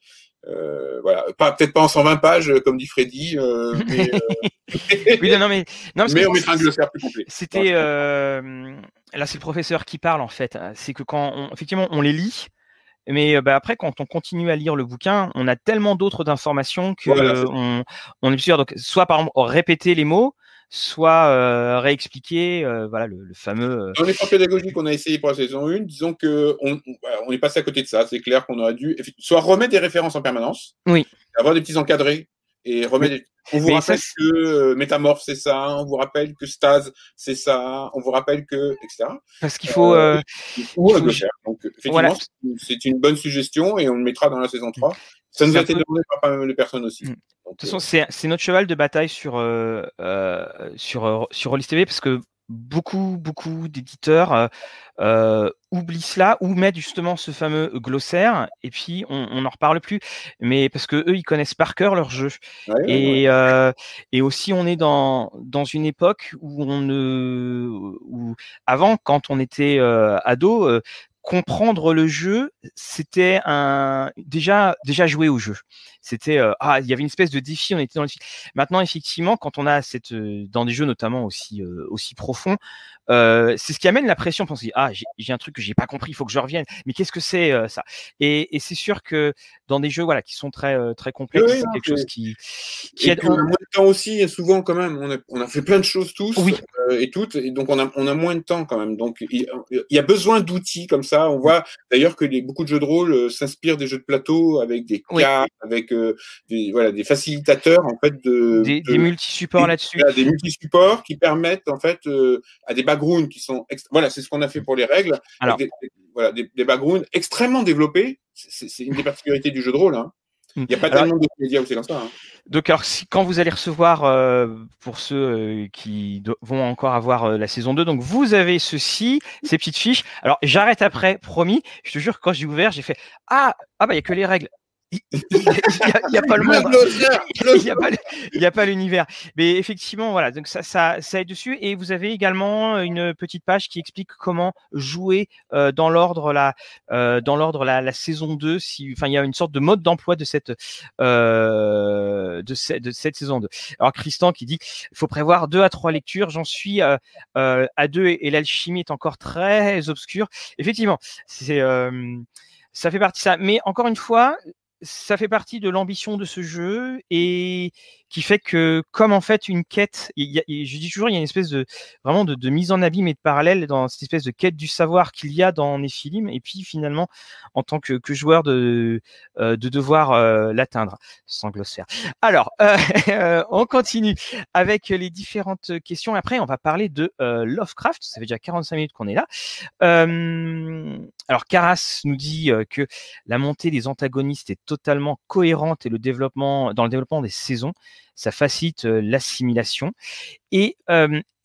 euh, voilà, pas peut-être pas en 120 pages comme dit Freddy, euh, mais, euh, oui, non, mais, non, mais on mettra un glossaire plus complet. C'était là, c'est le professeur qui parle en fait. C'est que quand on, effectivement on les lit, mais bah, après quand on continue à lire le bouquin, on a tellement d'autres informations que on, on, est sûr. Donc soit par exemple répéter les mots, soit euh, réexpliquer euh, voilà, le, fameux. Euh, Dans les plans pédagogiques qu'on a essayé pour la saison 1, disons qu'on on, est passé à côté de ça. C'est clair qu'on aurait dû soit remettre des références en permanence, oui. avoir des petits encadrés et remettre. On vous rappelle que Métamorphe c'est ça, on vous rappelle que Stase c'est ça, on vous rappelle que etc. Parce qu'il faut. ou un Donc effectivement, c'est une bonne suggestion et on le mettra dans la saison 3. Ça nous a été demandé par pas mal de personnes aussi. Mm. de toute façon, c'est notre cheval de bataille sur, euh, euh, sur, euh, sur Rollis TV parce que beaucoup, beaucoup d'éditeurs euh, oublient cela ou mettent justement ce fameux glossaire et puis on n'en reparle plus. Mais parce que eux, ils connaissent par cœur leur jeu. et, et aussi, on est dans, dans une époque où on ne. Où, avant, quand on était ado, comprendre le jeu, c'était un déjà déjà jouer au jeu. C'était euh, ah il y avait une espèce de défi, on était dans le Maintenant effectivement, quand on a cette euh, dans des jeux notamment aussi euh, aussi profonds, c'est ce qui amène la pression. On ah j'ai un truc que j'ai pas compris, il faut que je revienne. Mais qu'est-ce que c'est ça? Et, et c'est sûr que dans des jeux voilà qui sont très très complexes, c'est quelque chose qui qui aide. moins de temps aussi, souvent quand même, on a, on a fait plein de choses tous et toutes, et donc on a on a moins de temps quand même. Donc il, y a besoin d'outils comme ça. On voit d'ailleurs que les, beaucoup de jeux de rôle s'inspirent des jeux de plateau avec des cartes, avec des, voilà, des facilitateurs en fait de des, des multi-supports là-dessus. Des multi-supports qui permettent en fait à des backgrounds qui sont voilà, c'est ce qu'on a fait pour les règles. Alors, des, voilà, des, backgrounds extrêmement développés. C'est une des particularités du jeu de rôle. Hein. Il n'y a pas tellement de médias où c'est comme ça. Hein. Donc, alors, si, quand vous allez recevoir, pour ceux qui vont encore avoir la saison 2, donc vous avez ceci, ces petites fiches. Alors, j'arrête après, promis. Je te jure, quand j'ai ouvert, j'ai fait Ah, ah bah, il n'y a que les règles il n'y a, pas le monde. Il n'y a pas l'univers. Mais effectivement, voilà, donc ça, ça, ça est dessus. Et vous avez également une petite page qui explique comment jouer euh, dans l'ordre la, euh, dans l'ordre la, la, saison 2. Si, enfin, il y a une sorte de mode d'emploi de cette, euh, de, de, cette saison 2. Alors, Christian qui dit, il faut prévoir deux à trois lectures. J'en suis euh, euh, à deux et, l'alchimie est encore très obscure. Effectivement, c'est, ça fait partie de ça. Mais encore une fois, ça fait partie de l'ambition de ce jeu et qui fait que comme en fait une quête, y a, je dis toujours, il y a une espèce de vraiment de, de, mise en abîme et de parallèle dans cette espèce de quête du savoir qu'il y a dans Néphilim, et puis finalement en tant que, que joueur de euh, de devoir euh, l'atteindre sans glossaire. Alors, euh, on continue avec les différentes questions. Après, on va parler de Lovecraft. Ça fait déjà 45 minutes qu'on est là. alors, Caras nous dit que la montée des antagonistes est totalement cohérente et le développement dans le développement des saisons, ça facilite l'assimilation. Et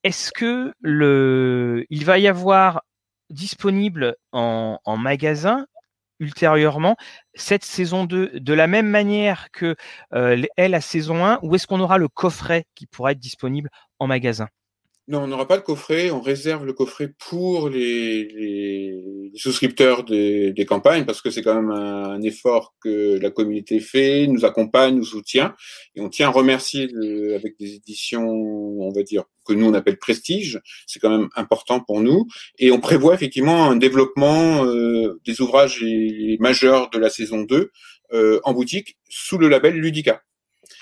est-ce que le, il va y avoir disponible en, magasin ultérieurement cette saison 2 de la même manière que euh, la saison 1 ou est-ce qu'on aura le coffret qui pourra être disponible en magasin? Non, on n'aura pas le coffret. On réserve le coffret pour les, les, souscripteurs des, des, campagnes parce que c'est quand même un, effort que la communauté fait, nous accompagne, nous soutient. Et on tient à remercier avec des éditions, on va dire, que nous on appelle prestige. C'est quand même important pour nous. Et on prévoit effectivement un développement euh, des ouvrages majeurs de la saison 2 euh, en boutique sous le label Ludica.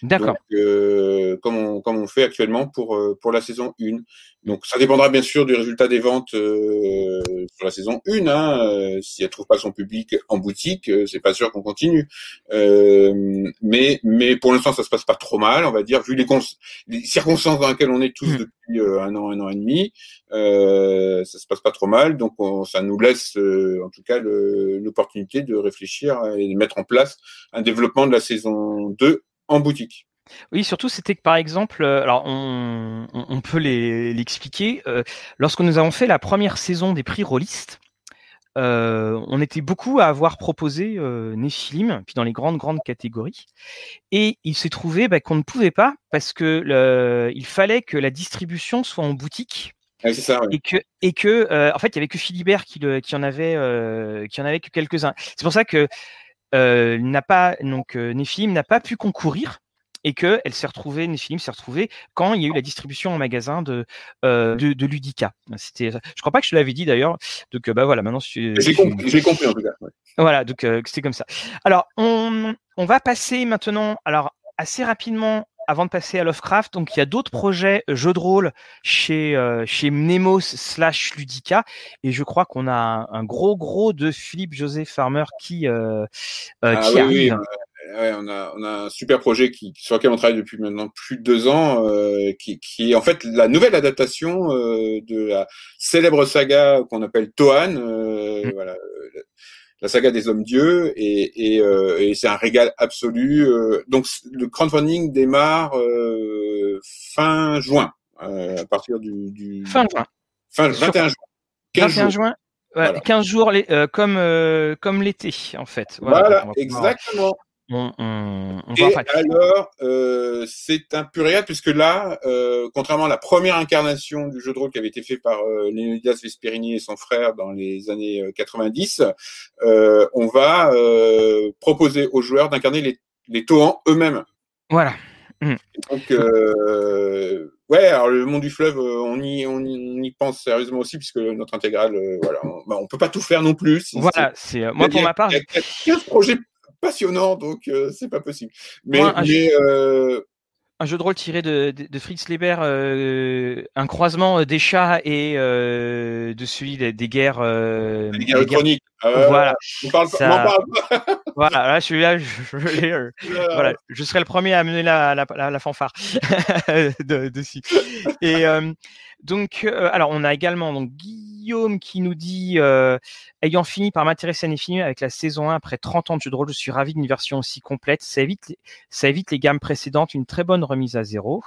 D'accord. Euh, comme, on, comme on fait actuellement pour, euh, pour la saison 1. Donc ça dépendra bien sûr du résultat des ventes euh, sur la saison 1. Hein. Euh, si elle trouve pas son public en boutique, euh, c'est pas sûr qu'on continue. mais, mais pour l'instant, ça se passe pas trop mal, on va dire, vu les, les circonstances dans lesquelles on est tous mmh. depuis un an, un an et demi. Euh, ça se passe pas trop mal, donc ça nous laisse en tout cas l'opportunité de réfléchir et de mettre en place un développement de la saison 2 en boutique. Oui, surtout, c'était que par exemple, euh, alors on, on peut l'expliquer, euh, lorsque nous avons fait la première saison des prix Rollist, euh, on était beaucoup à avoir proposé euh, Néphilim, puis dans les grandes, grandes catégories. Et il s'est trouvé bah, qu'on ne pouvait pas parce que le, il fallait que la distribution soit en boutique. ça, Et que, et que euh, en fait, il y avait que Philibert qui, le, qui en avait, qui en avait que quelques-uns. C'est pour ça que n'a pas donc euh, n'a pas pu concourir et que elle s'est retrouvée, Néphilim s'est retrouvée quand il y a eu la distribution en magasin de euh, de, de, Ludica. C'était, je crois pas que je te l'avais dit d'ailleurs. Donc bah voilà, maintenant je j'ai compris, compris, en tout cas. Voilà, donc euh, c'était comme ça. Alors on on va passer maintenant, alors assez rapidement avant de passer à Lovecraft, donc il y a d'autres projets euh, jeux de rôle chez euh, chez Mnemos slash Ludica et je crois qu'on a un, gros gros de Philippe José Farmer qui euh, euh ah qui arrive. Oui, ouais, on a on a un super projet qui sur lequel on travaille depuis maintenant plus de deux ans, euh, qui, qui est en fait la nouvelle adaptation de la célèbre saga qu'on appelle Toan. Mm. Voilà la saga des hommes dieux et, et, euh, et c'est un régal absolu. Euh, donc le crowdfunding démarre euh, fin juin, à partir du, du, fin juin, fin 21 juin, 15 21 juin. Voilà. 15 jours les, comme comme l'été en fait. Voilà, voilà exactement et alors, euh, c'est un pur puisque là, euh, contrairement à la première incarnation du jeu de rôle qui avait été fait par euh, Léonidas Vesperini et son frère dans les années 90, euh, on va proposer aux joueurs d'incarner les, les Toans eux-mêmes. Voilà. Mmh. Donc, ouais, alors le monde du fleuve, on y, on y, pense sérieusement aussi, puisque notre intégrale, voilà, on, bah, on peut pas tout faire non plus. Voilà, c'est moi pour ma part. Il y a 15 projets passionnant, donc euh, c'est pas possible. Mais, un, mais jeu, un, jeu, de rôle tiré de, de, de Fritz Leiber, euh, un croisement euh, des chats et de celui des, des guerres. des guerres électroniques. Ah, voilà. On parle, ça... parle pas. voilà, là, celui-là, je, je, voilà, je serai le premier à amener la, la, la, la fanfare de, dessus. Et donc, alors, on a également donc Guillaume qui nous dit euh, Ayant fini par m'intéresser à Néphilim avec la saison 1 après 30 ans de jeu de rôle, je suis ravi d'une version aussi complète. Ça évite, ça évite les gammes précédentes, une très bonne remise à zéro.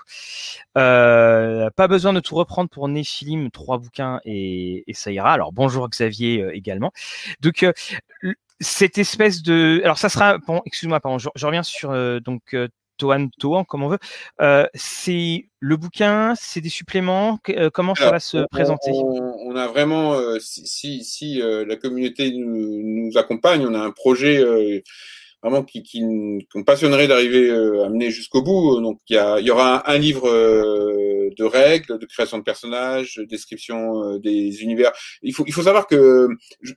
Euh, pas besoin de tout reprendre pour Néphilim, trois bouquins et, et ça ira. Alors bonjour Xavier euh, également. Donc euh, cette espèce de, alors ça sera, bon, excuse-moi, pardon, je, je, reviens sur euh, donc Toan Toan, comme on veut. Euh, c'est le bouquin, c'est des suppléments. Euh, comment ça va se on, présenter? on, a vraiment, euh, si, si, si euh, la communauté nous, nous, accompagne, on a un projet euh, vraiment qui, qui, qui passionnerait d'arriver à mener jusqu'au bout. Donc il y, a, il y aura un, un livre de règles, de création de personnages, de description des univers. Il faut, il faut savoir que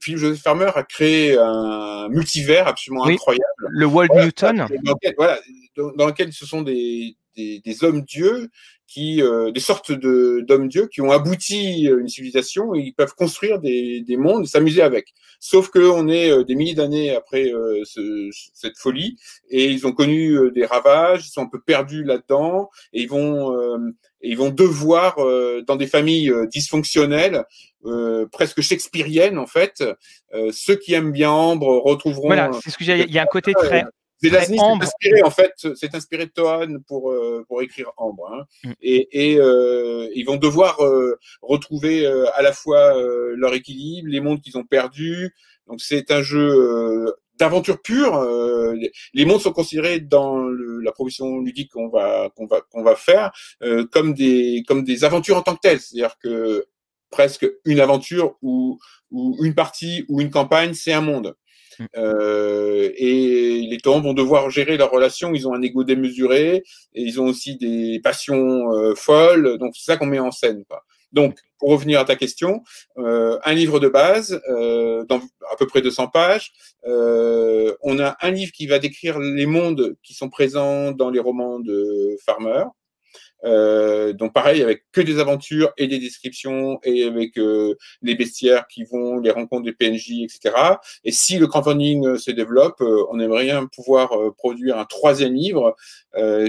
Philippe Joseph Farmer a créé un multivers absolument oui, incroyable. Le World voilà, Newton. Dans lequel, voilà, dans, dans lequel ce sont des, des, des hommes-dieux qui, euh, des sortes de, d'hommes-dieux qui ont abouti une civilisation et ils peuvent construire des, des mondes et s'amuser avec. Sauf qu'on est euh, des milliers d'années après euh, ce, cette folie et ils ont connu des ravages, ils sont un peu perdus là-dedans et ils vont, et ils vont devoir, dans des familles dysfonctionnelles, presque shakespeariennes en fait, ceux qui aiment bien Ambre retrouveront. Voilà, c'est ce que j'ai. Il y a un côté très Zelazny s'est inspiré en fait, c'est inspiré de Tohan pour euh, pour écrire Ambre. Hein. Mm. Et, et euh, ils vont devoir euh, retrouver à la fois leur équilibre, les mondes qu'ils ont perdus. Donc c'est un jeu d'aventure pure. les mondes sont considérés dans le, la profession ludique qu'on va qu'on va qu'on va faire comme des comme des aventures en tant que telles. C'est-à-dire que presque une aventure ou, ou une partie ou une campagne, c'est un monde. Mm. Euh, et les tombes vont devoir gérer leurs relations. Ils ont un ego démesuré et ils ont aussi des passions euh, folles. Donc c'est ça qu'on met en scène. Quoi. Donc pour revenir à ta question, euh, un livre de base euh, dans à peu près 200 pages. Euh, on a un livre qui va décrire les mondes qui sont présents dans les romans de Farmer. Euh, donc pareil, avec que des aventures et des descriptions et avec euh, les bestiaires qui vont, les rencontres des PNJ, etc. Et si le crowdfunding euh, se développe, euh, on aimerait bien pouvoir produire un troisième livre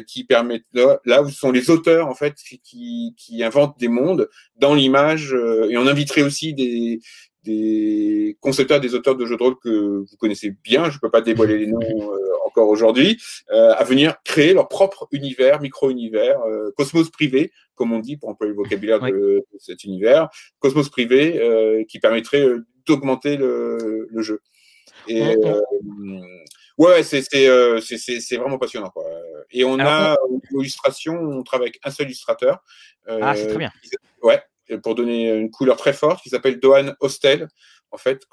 qui permet là, où sont les auteurs en fait qui, qui inventent des mondes dans l'image et on inviterait aussi des, des concepteurs, des auteurs de jeux de rôle que vous connaissez bien, je ne peux pas dévoiler les noms euh, encore aujourd'hui, euh, à venir créer leur propre univers, micro-univers, euh, cosmos privé, comme on dit pour employer le vocabulaire de, cet univers, cosmos privé, qui permettrait d'augmenter le, le, jeu. Et ouais, c'est c'est vraiment passionnant. Quoi. Et on a l'illustration, on travaille avec un seul illustrateur. ah, c'est très bien. Ouais, pour donner une couleur très forte, qui s'appelle Dohan Hostel, en fait,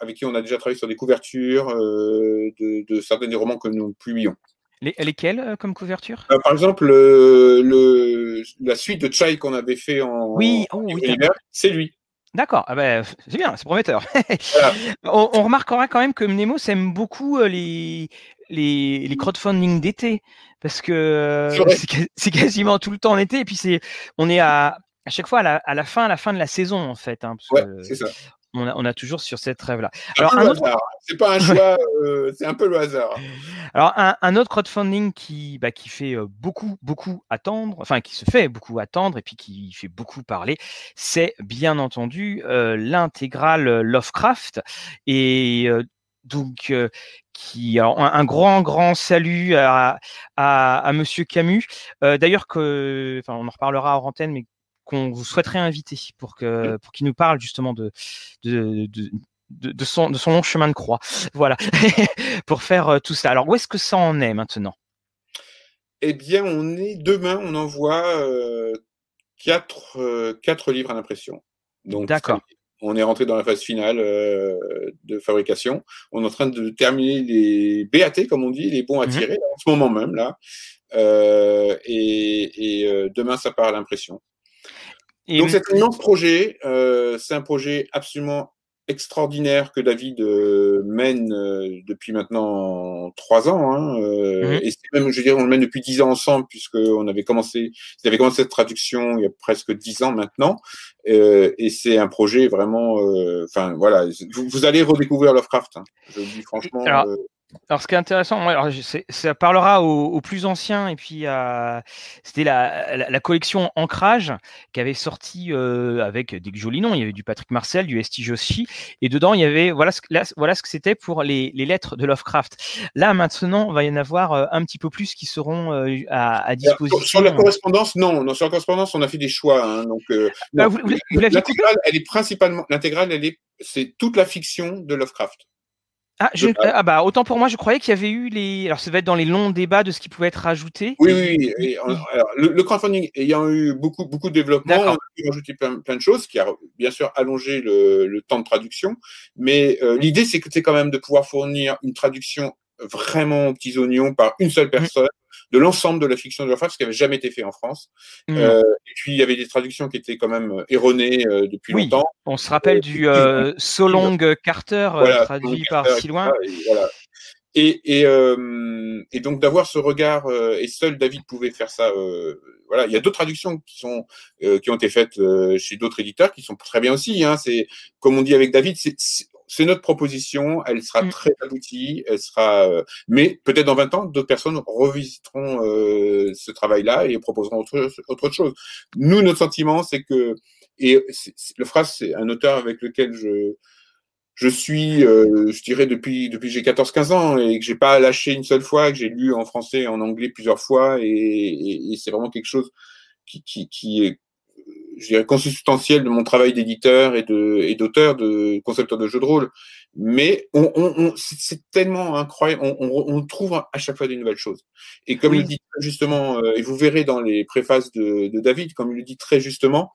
avec qui on a déjà travaillé sur des couvertures euh, de, certains des romans que nous publions. Les, lesquelles euh, comme couverture? Euh, Par exemple, le, la suite de Chai qu'on avait fait en, oui, oh, c'est lui. D'accord, ah ben, c'est bien, c'est prometteur. on, remarquera quand même que Nemo aime beaucoup les, les, les crowdfunding d'été parce que c'est quasiment tout le temps en été et puis c'est on est à à chaque fois à la, fin, à la fin de la saison, en fait. Hein, ouais, c'est ça. On a, on a, toujours sur cette rêve-là. Alors, un autre... c'est pas un choix, euh, c'est un peu le hasard. Alors, un, un autre crowdfunding qui, bah, qui fait euh, beaucoup, beaucoup attendre, enfin, qui se fait beaucoup attendre et puis qui fait beaucoup parler, c'est bien entendu euh, l'intégrale Lovecraft. Et donc, qui, alors, un, grand, grand salut à, à, à Monsieur Camus. D'ailleurs, que, enfin, on en reparlera en antenne, mais qu'on vous souhaiterait inviter pour que pour qu'il nous parle justement de de, de de, son, de son long chemin de croix. Voilà, pour faire euh, tout ça. Alors, où est-ce que ça en est maintenant? Eh bien, on est demain, on envoie euh, quatre, euh, quatre livres à l'impression. Donc, D'accord. On est rentré dans la phase finale de fabrication. On est en train de terminer les BAT, comme on dit, les bons à mmh tirer, en ce moment même, là. et, et demain, ça part à l'impression. Donc c'est un immense projet, euh, c'est un projet absolument extraordinaire que David euh, mène euh, depuis maintenant trois ans. Hein, euh, mhm. Et même, je dirais, on le mène depuis dix ans ensemble, puisqu'on avait commencé, ils avaient commencé cette traduction il y a presque dix ans maintenant. et c'est un projet vraiment, enfin voilà, vous, vous, allez redécouvrir Lovecraft. Hein, je le dis franchement. Alors, ce qui est intéressant, alors, ça parlera aux, plus anciens, et puis c'était la, la, collection Ancrage qui avait sorti euh, avec des jolis noms. Il y avait du Patrick Marcel, du Esti Joshi, et dedans il y avait voilà ce, voilà ce que c'était pour les, les, lettres de Lovecraft. Là maintenant, il va y en avoir euh, un petit peu plus qui seront euh, à, à, disposition. Sur la correspondance, non, non. Sur la correspondance, on a fait des choix. Hein, donc, ah, l'intégrale, elle est principalement, l'intégrale, elle est, c'est toute la fiction de Lovecraft. Ah, ah, bah autant pour moi, je croyais qu'il y avait eu les. Alors ça va être dans les longs débats de ce qui pouvait être rajouté. Oui, oui. alors, le, crowdfunding ayant eu beaucoup beaucoup de développement, on a pu rajouter plein, plein, de choses, qui a bien sûr allongé le, le temps de traduction. Mais euh, l'idée, c'est que c'est quand même de pouvoir fournir une traduction vraiment aux petits oignons par une seule mmh. De l'ensemble de la fiction de Lovecraft, ce qui n'avait jamais été fait en France. Mmh. Euh, et puis il y avait des traductions qui étaient quand même euh, erronées euh, depuis oui, longtemps. On se rappelle du Solong Carter traduit par si loin. Voilà. Et, et, euh, et donc d'avoir ce regard, euh, et seul David pouvait faire ça. Euh, voilà, il y a d'autres traductions qui sont qui ont été faites chez d'autres éditeurs qui sont très bien aussi. Hein. C'est comme on dit avec David, c'est notre proposition, elle sera mm. très aboutie, elle sera, mais peut-être dans 20 ans, d'autres personnes revisiteront ce travail-là et proposeront autre, autre chose. Nous, notre sentiment, c'est que, et le phrase, c'est un auteur avec lequel je, je suis, euh, je dirais, depuis, depuis j'ai 14-15 ans et que j'ai pas lâché une seule fois, que j'ai lu en français et en anglais plusieurs fois et, et, c'est vraiment quelque chose qui, qui, qui, est, je dirais, consubstantiel de mon travail d'éditeur et de et d'auteur, de concepteur de jeux de rôle. Mais on, on, on c'est tellement incroyable, on, on, trouve à chaque fois des nouvelles choses. Et comme il dit justement, euh, et vous verrez dans les préfaces de, de David, comme il le dit très justement,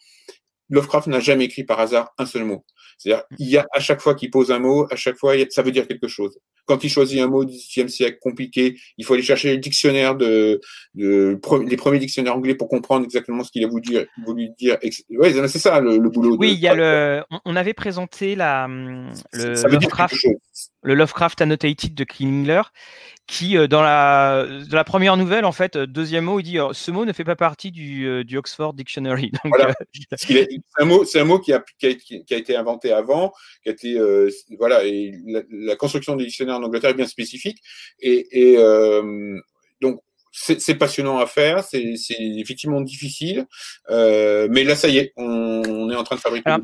Lovecraft n'a jamais écrit par hasard un seul mot. C'est-à-dire, il y a à chaque fois qu'il pose un mot, à chaque fois, ça veut dire quelque chose. Quand il choisit un mot du XVIIe siècle compliqué, il faut aller chercher le dictionnaire de, de, les premiers dictionnaires anglais pour comprendre exactement ce qu'il a voulu dire. Voulu dire. C'est ça le, boulot. Oui, il y a le. On avait présenté la le Lovecraft, le Lovecraft Annotated de Klingler qui euh, dans la, dans la première nouvelle, en fait, euh, deuxième mot, il dit ce mot ne fait pas partie du, euh, du Oxford Dictionary. c'est un mot, c'est un mot qui a, qui, a, qui a, été inventé avant, qui a été voilà, et la, construction des dictionnaires en Angleterre est bien spécifique, et, et donc c'est passionnant à faire, c'est effectivement difficile, mais là ça y est, on, est en train de fabriquer.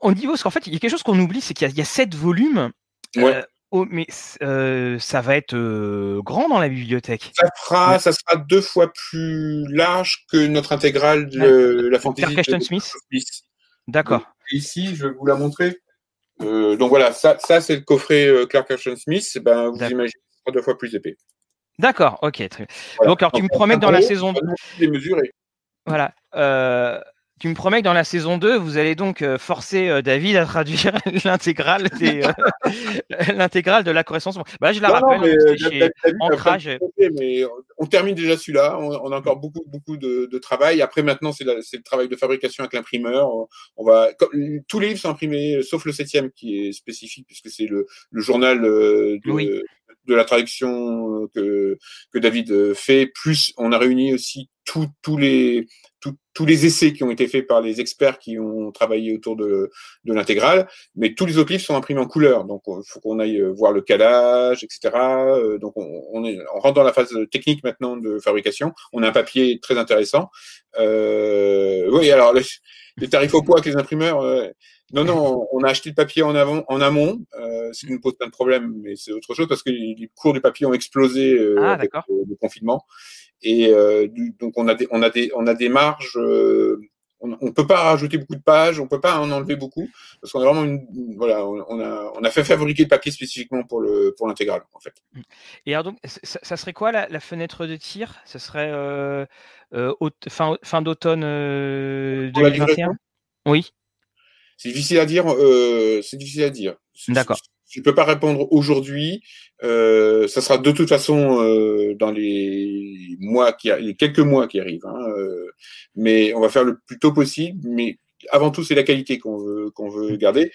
on dit parce qu'en fait, il y a quelque chose qu'on oublie, c'est qu'il y, a sept volumes. Ouais. Oh, mais ça va être grand dans la bibliothèque. Ça, fera, ça sera deux fois plus large que notre intégrale de la fantasy. de Smith. D'accord. Ici, je vais vous la montrer. Euh, donc voilà, ça, ça c'est le coffret Clark Ashton Smith. Ben, vous imaginez, sera deux fois plus épais. D'accord, ok, très bien. Donc, alors, tu me promets que dans la saison. Voilà. Euh, tu me promets que dans la saison 2, vous allez donc euh, forcer euh, David à traduire l'intégrale euh, l'intégrale de la correspondance. Bah, je la rappelle, on termine déjà celui-là. On, a encore beaucoup beaucoup de, travail. Après, maintenant, c'est le travail de fabrication avec l'imprimeur. On, va tous les livres sont imprimés, sauf le septième qui est spécifique puisque c'est le, journal de, de la traduction que, que David fait. Plus, on a réuni aussi tous les les essais qui ont été faits par les experts qui ont travaillé autour de, de l'intégrale, mais tous les autres sont imprimés en couleur, donc il faut qu'on aille voir le calage, etc. Euh, donc on, est, rentre dans la phase technique maintenant de fabrication. On a un papier très intéressant. Euh, oui, alors les, tarifs au poids avec les imprimeurs. Euh, non, non, on a acheté le papier en, avant, en amont, euh, ce qui nous pose plein de problèmes, mais c'est autre chose parce que les cours du papier ont explosé euh, ah, avec le confinement. Et euh, donc on a des, on a des, on a des marges. Euh, on ne peut pas rajouter beaucoup de pages, on peut pas en enlever beaucoup parce qu'on a vraiment une, voilà, on a, on a fait fabriquer le papier spécifiquement pour le pour l'intégrale en fait. Et alors donc ça, serait quoi la, fenêtre de tir? Ce serait euh, fin, fin d'automne 2021 Oui. C'est difficile à dire. c'est difficile à dire. D'accord. Je ne peux pas répondre aujourd'hui. Euh, ça sera de toute façon euh, dans les mois qui les quelques mois qui arrivent. Hein, euh, mais on va faire le plus tôt possible. Mais avant tout, c'est la qualité qu'on veut qu'on veut garder.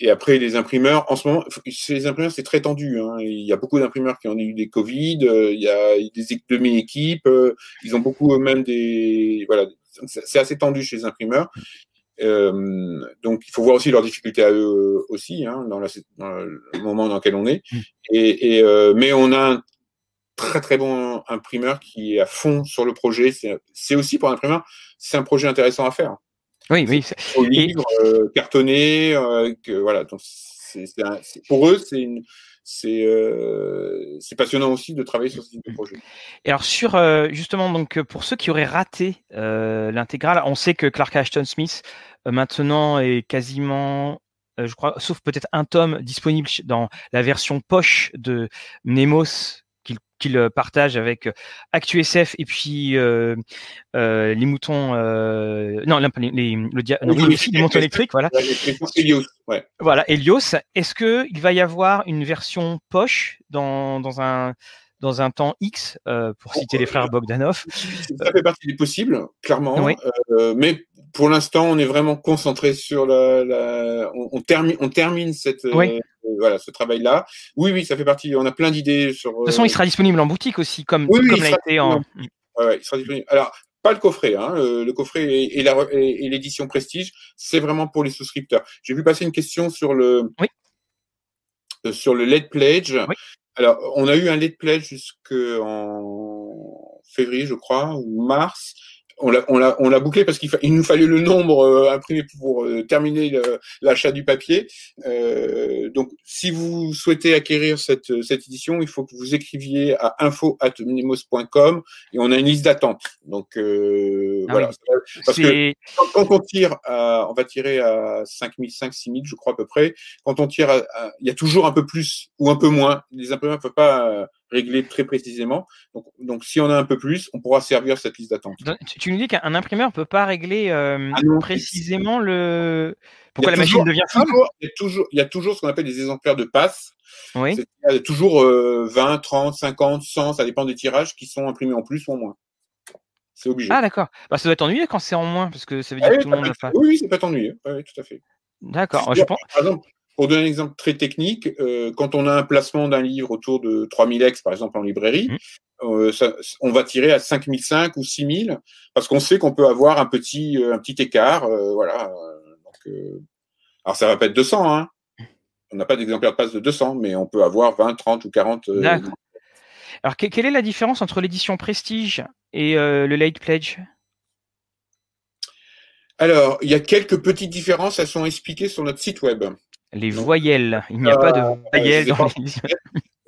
Et après, les imprimeurs, en ce moment, les imprimeurs, c'est très tendu. Hein. Il y a beaucoup d'imprimeurs qui ont eu des Covid. Il y a des demi-équipes. Ils ont beaucoup eux-mêmes des voilà. C'est assez tendu chez les imprimeurs. Euh, donc, il faut voir aussi leurs difficultés à eux euh, aussi, hein, dans, la, dans, le moment dans lequel on est. Mm. Et, et euh, mais on a un très très bon imprimeur qui est à fond sur le projet. C'est aussi pour un imprimeur, c'est un projet intéressant à faire. Oui, oui. Au livre, euh, cartonné, que, voilà. Donc, c'est, pour eux, c'est une, c'est euh, passionnant aussi de travailler sur ce type de mmh. projet. Et alors sur euh, justement donc pour ceux qui auraient raté euh, l'intégrale, on sait que Clark Ashton Smith maintenant est quasiment je crois, sauf peut-être un tome disponible dans la version poche de Nemos qu'il euh, partage avec euh, ActuSF et puis euh, les moutons, non, les, les, le, moutons électriques, voilà. Helios, Voilà, Helios. Est-ce que il va y avoir une version poche dans, dans un dans un temps X, pour citer les frères Bogdanov? Ça fait partie des possibles, clairement. mais pour l'instant, on est vraiment concentré sur la. on, termine, on termine cette, euh, voilà, ce travail-là. Oui, oui, ça fait partie. On a plein d'idées sur. De toute façon, il sera disponible en boutique aussi, comme, comme l'a été en. Ouais, il sera disponible. Alors, pas le coffret, hein, le, coffret et, et l'édition Prestige, c'est vraiment pour les souscripteurs. J'ai vu passer une question sur le oui. sur le LED Pledge. Oui. Alors, on a eu un LED Pledge jusqu'en février, je crois, ou mars on l'a, on l'a, on l'a bouclé parce qu'il il nous fallait le nombre euh, imprimé pour euh, terminer l'achat du papier. Euh, donc, si vous souhaitez acquérir cette, cette édition, il faut que vous écriviez à info@nemos.com et on a une liste d'attente. Donc, ah voilà. Parce que quand, on tire, à, on va tirer à 5005, 6000, je crois à peu près. Quand on tire, il y a toujours un peu plus ou un peu moins. Les imprimeurs ne peuvent pas régler très précisément. Donc, donc, si on a un peu plus, on pourra servir cette liste d'attente. Tu nous dis qu'un imprimeur ne peut pas régler euh, ah précisément le. Pourquoi la machine devient folle? il, il y a toujours ce qu'on appelle des exemplaires de passe. Oui. Il y a toujours 20, 30, 50, 100, ça dépend des tirages qui sont imprimés en plus ou en moins. C'est obligé. Ah, d'accord. Bah, ça doit être ennuyeux quand c'est en moins, parce que ça veut dire ah que tout le monde le fait. Oui, oui, c'est pas ennuyeux. Oui, tout à fait. D'accord. Je pense... Par exemple, pour donner un exemple très technique, euh, quand on a un placement d'un livre autour de 3000 ex, par exemple, en librairie, mmh. euh, ça, on va tirer à 5005 ou 6000 parce qu'on sait qu'on peut avoir un petit, euh, un petit écart. voilà. Donc, alors, ça va pas être 200. Hein. On n'a pas d'exemplaire de passe de 200, mais on peut avoir 20, 30 ou 40. alors, quelle est la différence entre l'édition Prestige et le Late Pledge? Alors, il y a quelques petites différences, elles sont expliquées sur notre site web. Les voyelles. Il n'y a pas de euh, voyelles dans les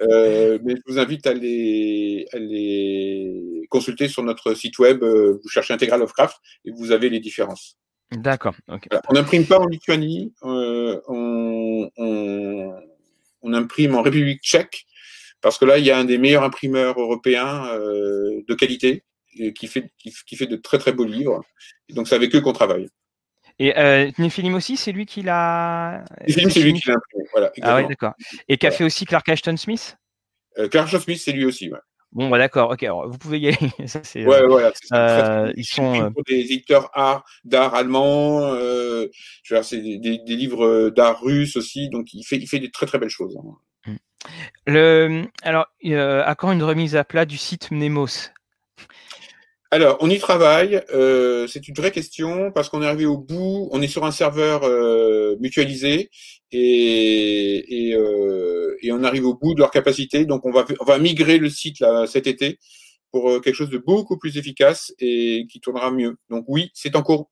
euh, mais je vous invite à les, les, consulter sur notre site web. Euh, vous cherchez Integral of Craft et vous avez les différences. D'accord. on n'imprime pas en Lituanie, on, imprime en République tchèque parce que là, il y a un des meilleurs imprimeurs européens de qualité qui fait, qui, fait de très très beaux livres. Et donc, c'est avec eux qu'on travaille. Et euh, Nephilim aussi, c'est lui qui l'a. Nephilim, c'est lui qui l'a imprimé. Voilà, ah ouais, d'accord. Et qu'a fait aussi Clark Ashton Smith? Euh, Clark Ashton Smith, c'est lui aussi, ouais. Bon, bah, d'accord, ok, alors, vous pouvez y aller. Ça, c'est, ouais, euh, voilà. Euh, ils sont pour des éditeurs art, d'art allemand. Euh, je veux dire, c'est des, des, livres d'art russe aussi, donc il fait, il fait des très très belles choses. Hein. Mm. Le, alors, à quand une remise à plat du site Mnemos? Alors, on y travaille. Euh, c'est une vraie question parce qu'on est arrivé au bout. On est sur un serveur euh, mutualisé et, euh, et, on arrive au bout de leur capacité. Donc, on va, on va migrer le site cet été pour quelque chose de beaucoup plus efficace et qui tournera mieux. Donc, oui, c'est en cours.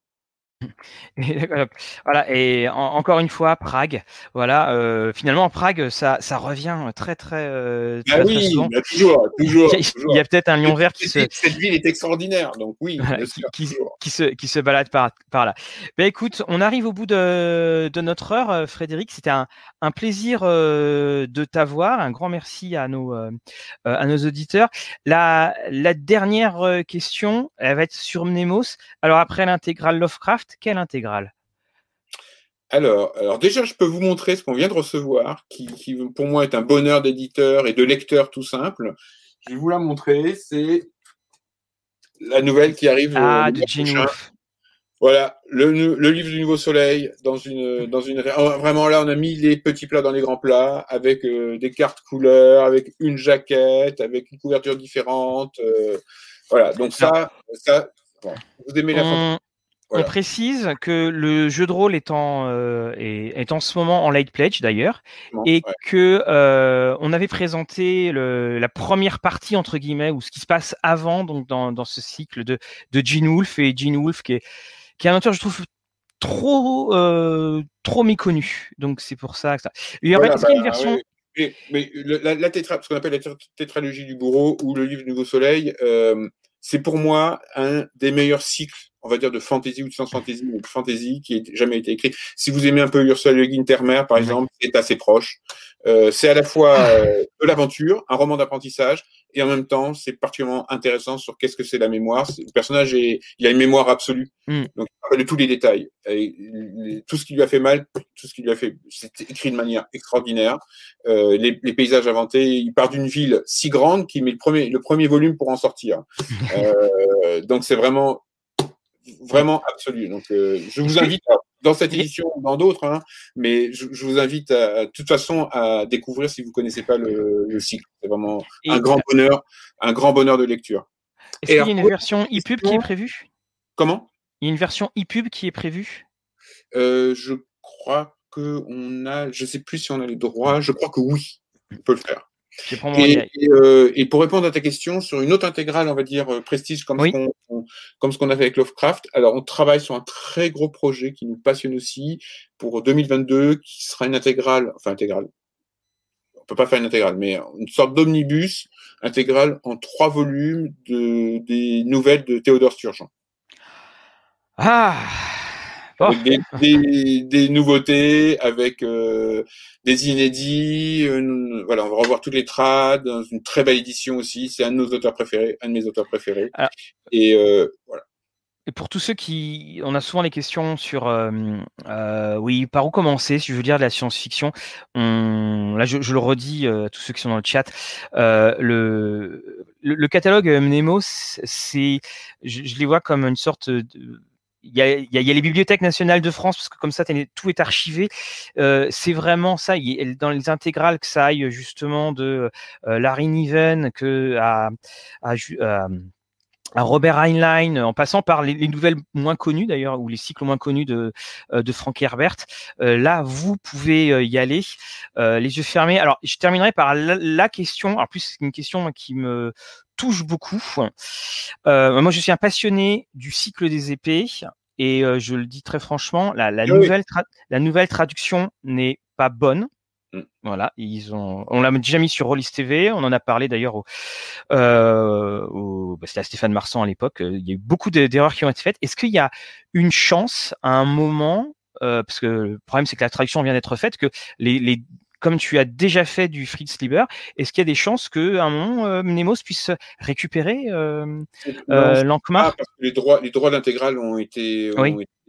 voilà, et encore une fois, Prague. Voilà, euh, finalement, Prague, ça, ça revient très, très, euh, ah oui, souvent. toujours, toujours. Il y a, peut-être un lion vert qui se. Cette ville est extraordinaire, donc oui. qui, qui, se, qui se balade par, par là. Ben, écoute, on arrive au bout de, de notre heure, euh, Frédéric. C'était un, un plaisir de t'avoir. Un grand merci à nos, à nos auditeurs. La, la dernière question, elle va être sur Mnemos. Alors, après l'intégrale Lovecraft, quelle intégrale? Alors, alors déjà, je peux vous montrer ce qu'on vient de recevoir, qui, pour moi est un bonheur d'éditeur et de lecteur tout simple. Je vais vous la montrer. C'est la nouvelle qui arrive. Ah, de Voilà, le, livre du Nouveau Soleil dans une, dans une. Vraiment là, on a mis les petits plats dans les grands plats avec euh, des cartes couleurs, avec une jaquette, avec une couverture différente. Euh, voilà, donc ça, ça, vous aimez la on précise que le jeu de rôle est en, euh, est, en ce moment en light pledge d'ailleurs, et que euh, on avait présenté le, la première partie entre guillemets ou ce qui se passe avant donc dans, dans ce cycle de, de Gene Wolfe et Gene Wolfe qui est, qui est un auteur je trouve trop euh, trop méconnu. Donc c'est pour ça que ça. Il y aurait une bah, version. Mais, la, la tétra, ce qu'on appelle la tétralogie du bourreau ou le livre du Nouveau Soleil, c'est pour moi un des meilleurs cycles on va dire, de fantasy ou de science fantasy ou de fantasy qui ait jamais été écrit. Si vous aimez un peu Ursula Le Guin Termer, par exemple, c'est assez proche. Euh, c'est à la fois euh, de l'aventure, un roman d'apprentissage, et en même temps, c'est particulièrement intéressant sur qu'est-ce que c'est la mémoire. Le personnage, est, il a une mémoire absolue, mm. donc il rappelle tous les détails. Et, tout ce qui lui a fait mal, tout ce qui lui a fait, c'est écrit de manière extraordinaire. Euh, les, les, paysages inventés, il part d'une ville si grande qu'il met le premier, le premier volume pour en sortir. Euh, donc c'est vraiment vraiment absolue. Donc, je vous invite dans cette édition ou dans d'autres, hein, mais je, vous invite à, de toute façon à découvrir si vous connaissez pas le, cycle. C'est vraiment un grand bonheur, un grand bonheur de lecture. Est-ce qu'il y a une version e-pub qui est prévue? Comment? Il y a une version e-pub qui est prévue? Je crois que on a, je sais plus si on a les droits. Je crois que oui, on peut le faire. Euh, et, pour répondre à ta question, sur une autre intégrale, on va dire euh, prestige, comme, ce qu'on, comme ce qu'on a fait avec Lovecraft, alors on travaille sur un très gros projet qui nous passionne aussi pour 2022, qui sera une intégrale, enfin intégrale, on peut pas faire une intégrale, mais une sorte d'omnibus intégrale en trois volumes de, des nouvelles de Théodore Sturgeon. Ah des, nouveautés, avec euh, des inédits. voilà, on va revoir toutes les trades, une très belle édition aussi. C'est un de nos auteurs préférés, un de mes auteurs préférés. et euh, voilà. Et pour tous ceux qui, on a souvent les questions sur, euh, oui, par où commencer, si je veux dire de la science-fiction. Là, je, le redis à tous ceux qui sont dans le chat. le, le, catalogue Mnemos, c'est, je, je, les vois comme une sorte de il y a, y, y a, les bibliothèques nationales de France parce que comme ça tout est archivé. Euh, c'est vraiment ça. Il, dans les intégrales que ça aille justement de euh, Larry Niven que à, à, à Robert Heinlein, en passant par les, les nouvelles moins connues d'ailleurs, ou les cycles moins connus de, euh, de Frank Herbert. Euh, là, vous pouvez euh, y aller, les yeux fermés. Alors, je terminerai par la, la question. En plus, c'est une question qui me touche beaucoup. Euh, moi, je suis un passionné du cycle des épées et euh, je le dis très franchement, la, la nouvelle, la nouvelle traduction n'est pas bonne. Mm. Voilà, ils ont, on l'a déjà mis sur Rollis TV, on en a parlé d'ailleurs au, euh, au bah, c'était à Stéphane Marsan à l'époque. Euh, il y a eu beaucoup d'erreurs qui ont été faites. Est-ce qu'il y a une chance à un moment, euh, parce que le problème c'est que la traduction vient d'être faite, que les, les comme tu as déjà fait du Fritz Lieber, est-ce qu'il y a des chances que un moment euh, Mnemos puisse récupérer euh, euh Lankmar parce que les droits, les droits d'intégrale ont été,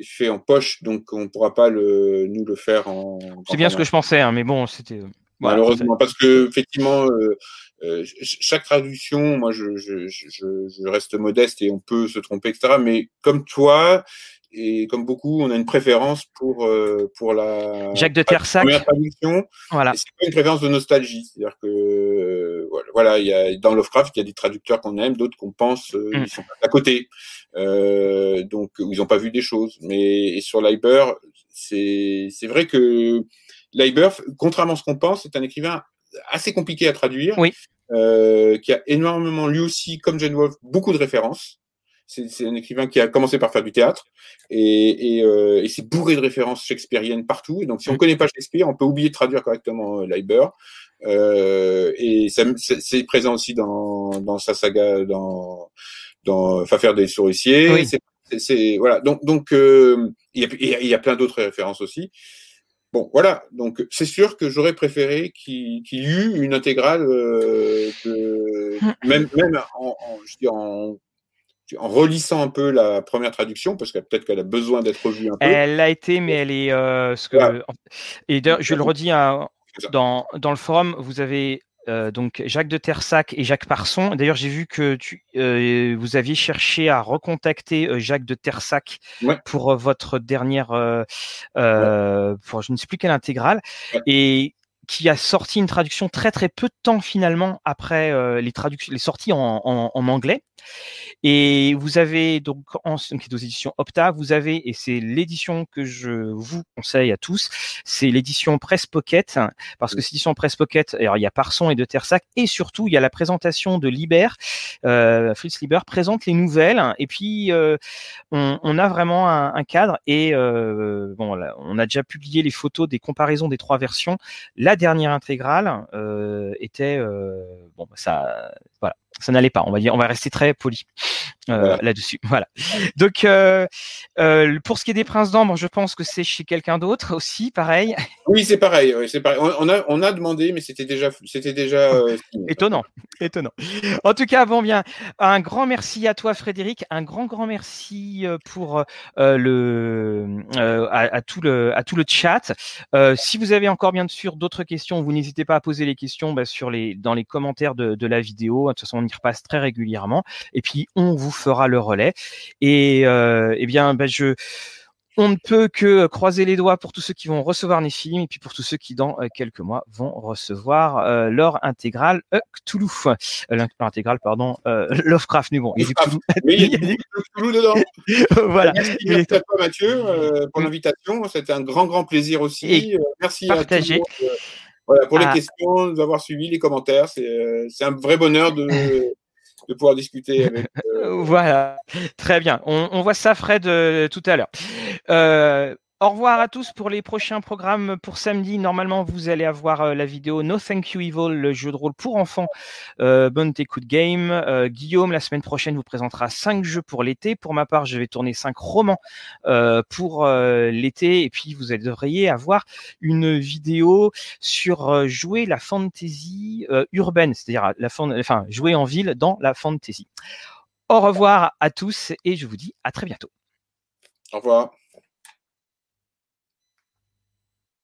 faits en poche, donc on ne pourra pas le, nous le faire en. C'est bien ce que je pensais, hein, mais bon, c'était. Euh, Malheureusement, parce que effectivement, euh, chaque traduction, moi, je, je, je, je, reste modeste et on peut se tromper, etc. Mais comme toi, et comme beaucoup, on a une préférence pour euh, pour la Jacques de Tersac. Première traduction. Voilà. C'est pas une préférence de nostalgie, c'est-à-dire que euh, voilà, il y a dans Lovecraft, il y a des traducteurs qu'on aime, d'autres qu'on pense euh, mm. ils sont à côté, euh, donc ils n'ont pas vu des choses. Mais sur Leiber, c'est vrai que Leiber, contrairement à ce qu'on pense, c'est un écrivain assez compliqué à traduire. Oui. qui a énormément, lui aussi, comme Jane Wolfe, beaucoup de références. C'est un écrivain qui a commencé par faire du théâtre et, et, euh, et c'est bourré de références shakespeariennes partout. Et donc, si on ne mm. connaît pas Shakespeare, on peut oublier de traduire correctement euh, Leiber. Euh, et c'est présent aussi dans, dans sa saga, dans, dans faire des souriciers. Oui. C'est voilà. Donc, donc euh, il, y a, il y a plein d'autres références aussi. Bon, voilà. Donc, c'est sûr que j'aurais préféré qu'il y eût une intégrale, euh, de, mm. même, même en, en, je dis en en relissant un peu la première traduction, parce que peut-être qu'elle a besoin d'être revue un peu. Elle l'a été, mais elle est. Euh, ce que, Et je le redis hein, dans, dans le forum, vous avez euh, donc Jacques de Tersac et Jacques Parson. D'ailleurs, j'ai vu que tu, euh, vous aviez cherché à recontacter euh, Jacques de Tersac pour votre dernière, pour je ne sais plus quelle intégrale. Et qui a sorti une traduction très très peu de temps finalement après euh, les traductions, les sorties en, en, en, anglais. Et vous avez donc en qui est aux éditions Opta, vous avez et c'est l'édition que je vous conseille à tous, c'est l'édition Press Pocket parce que cette édition Press Pocket, alors il y a Parson et de Tersac et surtout il y a la présentation de Liber, euh, Fritz Liber présente les nouvelles et puis euh, on, on, a vraiment un, un cadre et euh, bon on a déjà publié les photos des comparaisons des trois versions. Là dernière intégrale euh, était euh, bon, bah, ça, voilà, ça n'allait pas. On va dire, on va rester très poli euh, là-dessus. Voilà. Donc, euh, euh, pour ce qui est des Princes d'Ambre, je pense que c'est chez quelqu'un d'autre aussi, pareil. Oui, c'est pareil. c'est pareil. On, a, on a demandé, mais c'était déjà, c'était déjà étonnant, étonnant. En tout cas, bon bien, un grand merci à toi, Frédéric. Un grand, grand merci pour le, à, tout le, à tout le chat. si vous avez encore bien sûr d'autres questions, vous n'hésitez pas à poser les questions bah, sur les, dans les commentaires de, de la vidéo. De toute façon, on y repasse très régulièrement. Et puis, on vous fera le relais. Et eh bien, ben, je on ne peut que croiser les doigts pour tous ceux qui vont recevoir les films et puis pour tous ceux qui, dans euh, quelques mois, vont recevoir euh, leur intégrale euh, Cthulhu. Euh, intégrale, pardon, Lovecraft. Mais bon, il y a du Cthulhu. il y a du Cthulhu dedans. voilà. Merci, à toi, Mathieu, pour l'invitation. C'était un grand, grand plaisir aussi. merci partager. à voilà, pour les ah. questions, nous avoir suivi, les commentaires. C'est un vrai bonheur de de pouvoir discuter avec. Euh, voilà, très bien. On, voit ça, Fred, euh, tout à l'heure. Euh, au revoir à tous pour les prochains programmes pour samedi. Normalement, vous allez avoir euh, la vidéo No Thank You Evil, le jeu de rôle pour enfants. Euh, bonne écoute game. Euh, Guillaume, la semaine prochaine, vous présentera cinq jeux pour l'été. Pour ma part, je vais tourner cinq romans euh, pour l'été. Et puis, vous devriez avoir une vidéo sur jouer la fantasy urbaine, c'est-à-dire la enfin, jouer en ville dans la fantasy. Au revoir à tous et je vous dis à très bientôt. Au revoir.